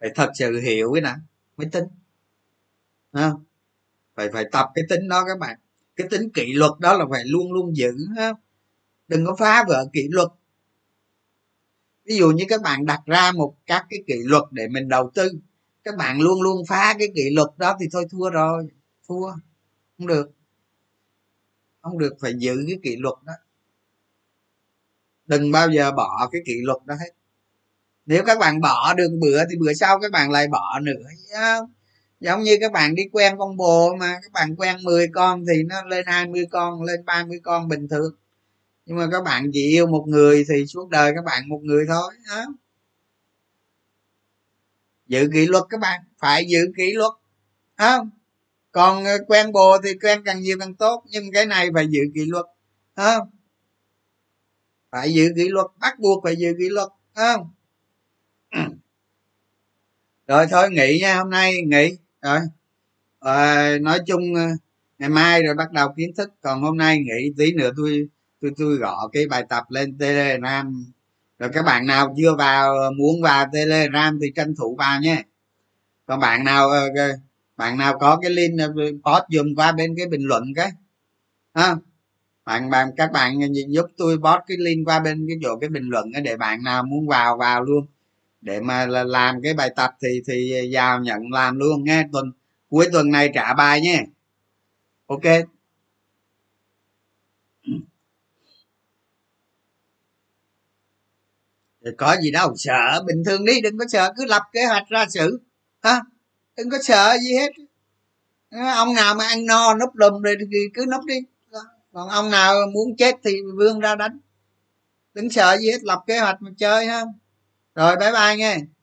Phải thật sự hiểu cái này mới tính không? Phải phải tập cái tính đó các bạn. Cái tính kỷ luật đó là phải luôn luôn giữ không đừng có phá vỡ kỷ luật. Ví dụ như các bạn đặt ra một các cái kỷ luật để mình đầu tư, các bạn luôn luôn phá cái kỷ luật đó thì thôi thua rồi. Thua. Không được. Không được, phải giữ cái kỷ luật đó. Đừng bao giờ bỏ cái kỷ luật đó hết. Nếu các bạn bỏ đường bữa thì bữa sau các bạn lại bỏ nữa không? Giống như các bạn đi quen con bồ mà, các bạn quen 10 con thì nó lên 20 con, lên 30 con bình thường. Nhưng mà các bạn chỉ yêu một người thì suốt đời các bạn một người thôi đó. giữ kỷ luật các bạn, phải giữ kỷ luật không còn ờ, quen bồ thì quen càng nhiều càng tốt, nhưng cái này phải giữ kỷ luật không phải giữ kỷ luật, bắt buộc phải giữ kỷ luật không (clears throat) rồi thôi nghỉ nha hôm nay, nghỉ rồi. À, nói chung ờ, ngày mai rồi bắt đầu kiến thức. Còn hôm nay nghỉ tí nữa tôi tôi tôi gõ cái bài tập lên telegram. Rồi các bạn nào chưa vào ờ, muốn vào telegram thì tranh thủ vào nhé. Còn bạn nào bạn nào có cái link post dùm qua bên cái bình luận cái. Ha bạn bạn các bạn giúp tôi post cái link qua bên cái chỗ cái bình luận để bạn nào muốn vào vào luôn để mà làm cái bài tập thì thì vào nhận làm luôn nghe tuần, cuối tuần này trả bài nhé ok. Thì có gì đâu, sợ, bình thường đi, đừng có sợ, cứ lập kế hoạch ra xử ha đừng có sợ gì hết. Ông nào mà ăn no, núp lùm rồi thì cứ núp đi. Còn ông nào muốn chết thì vươn ra đánh. Đừng sợ gì hết, lập kế hoạch mà chơi, ha rồi bye bye nghe.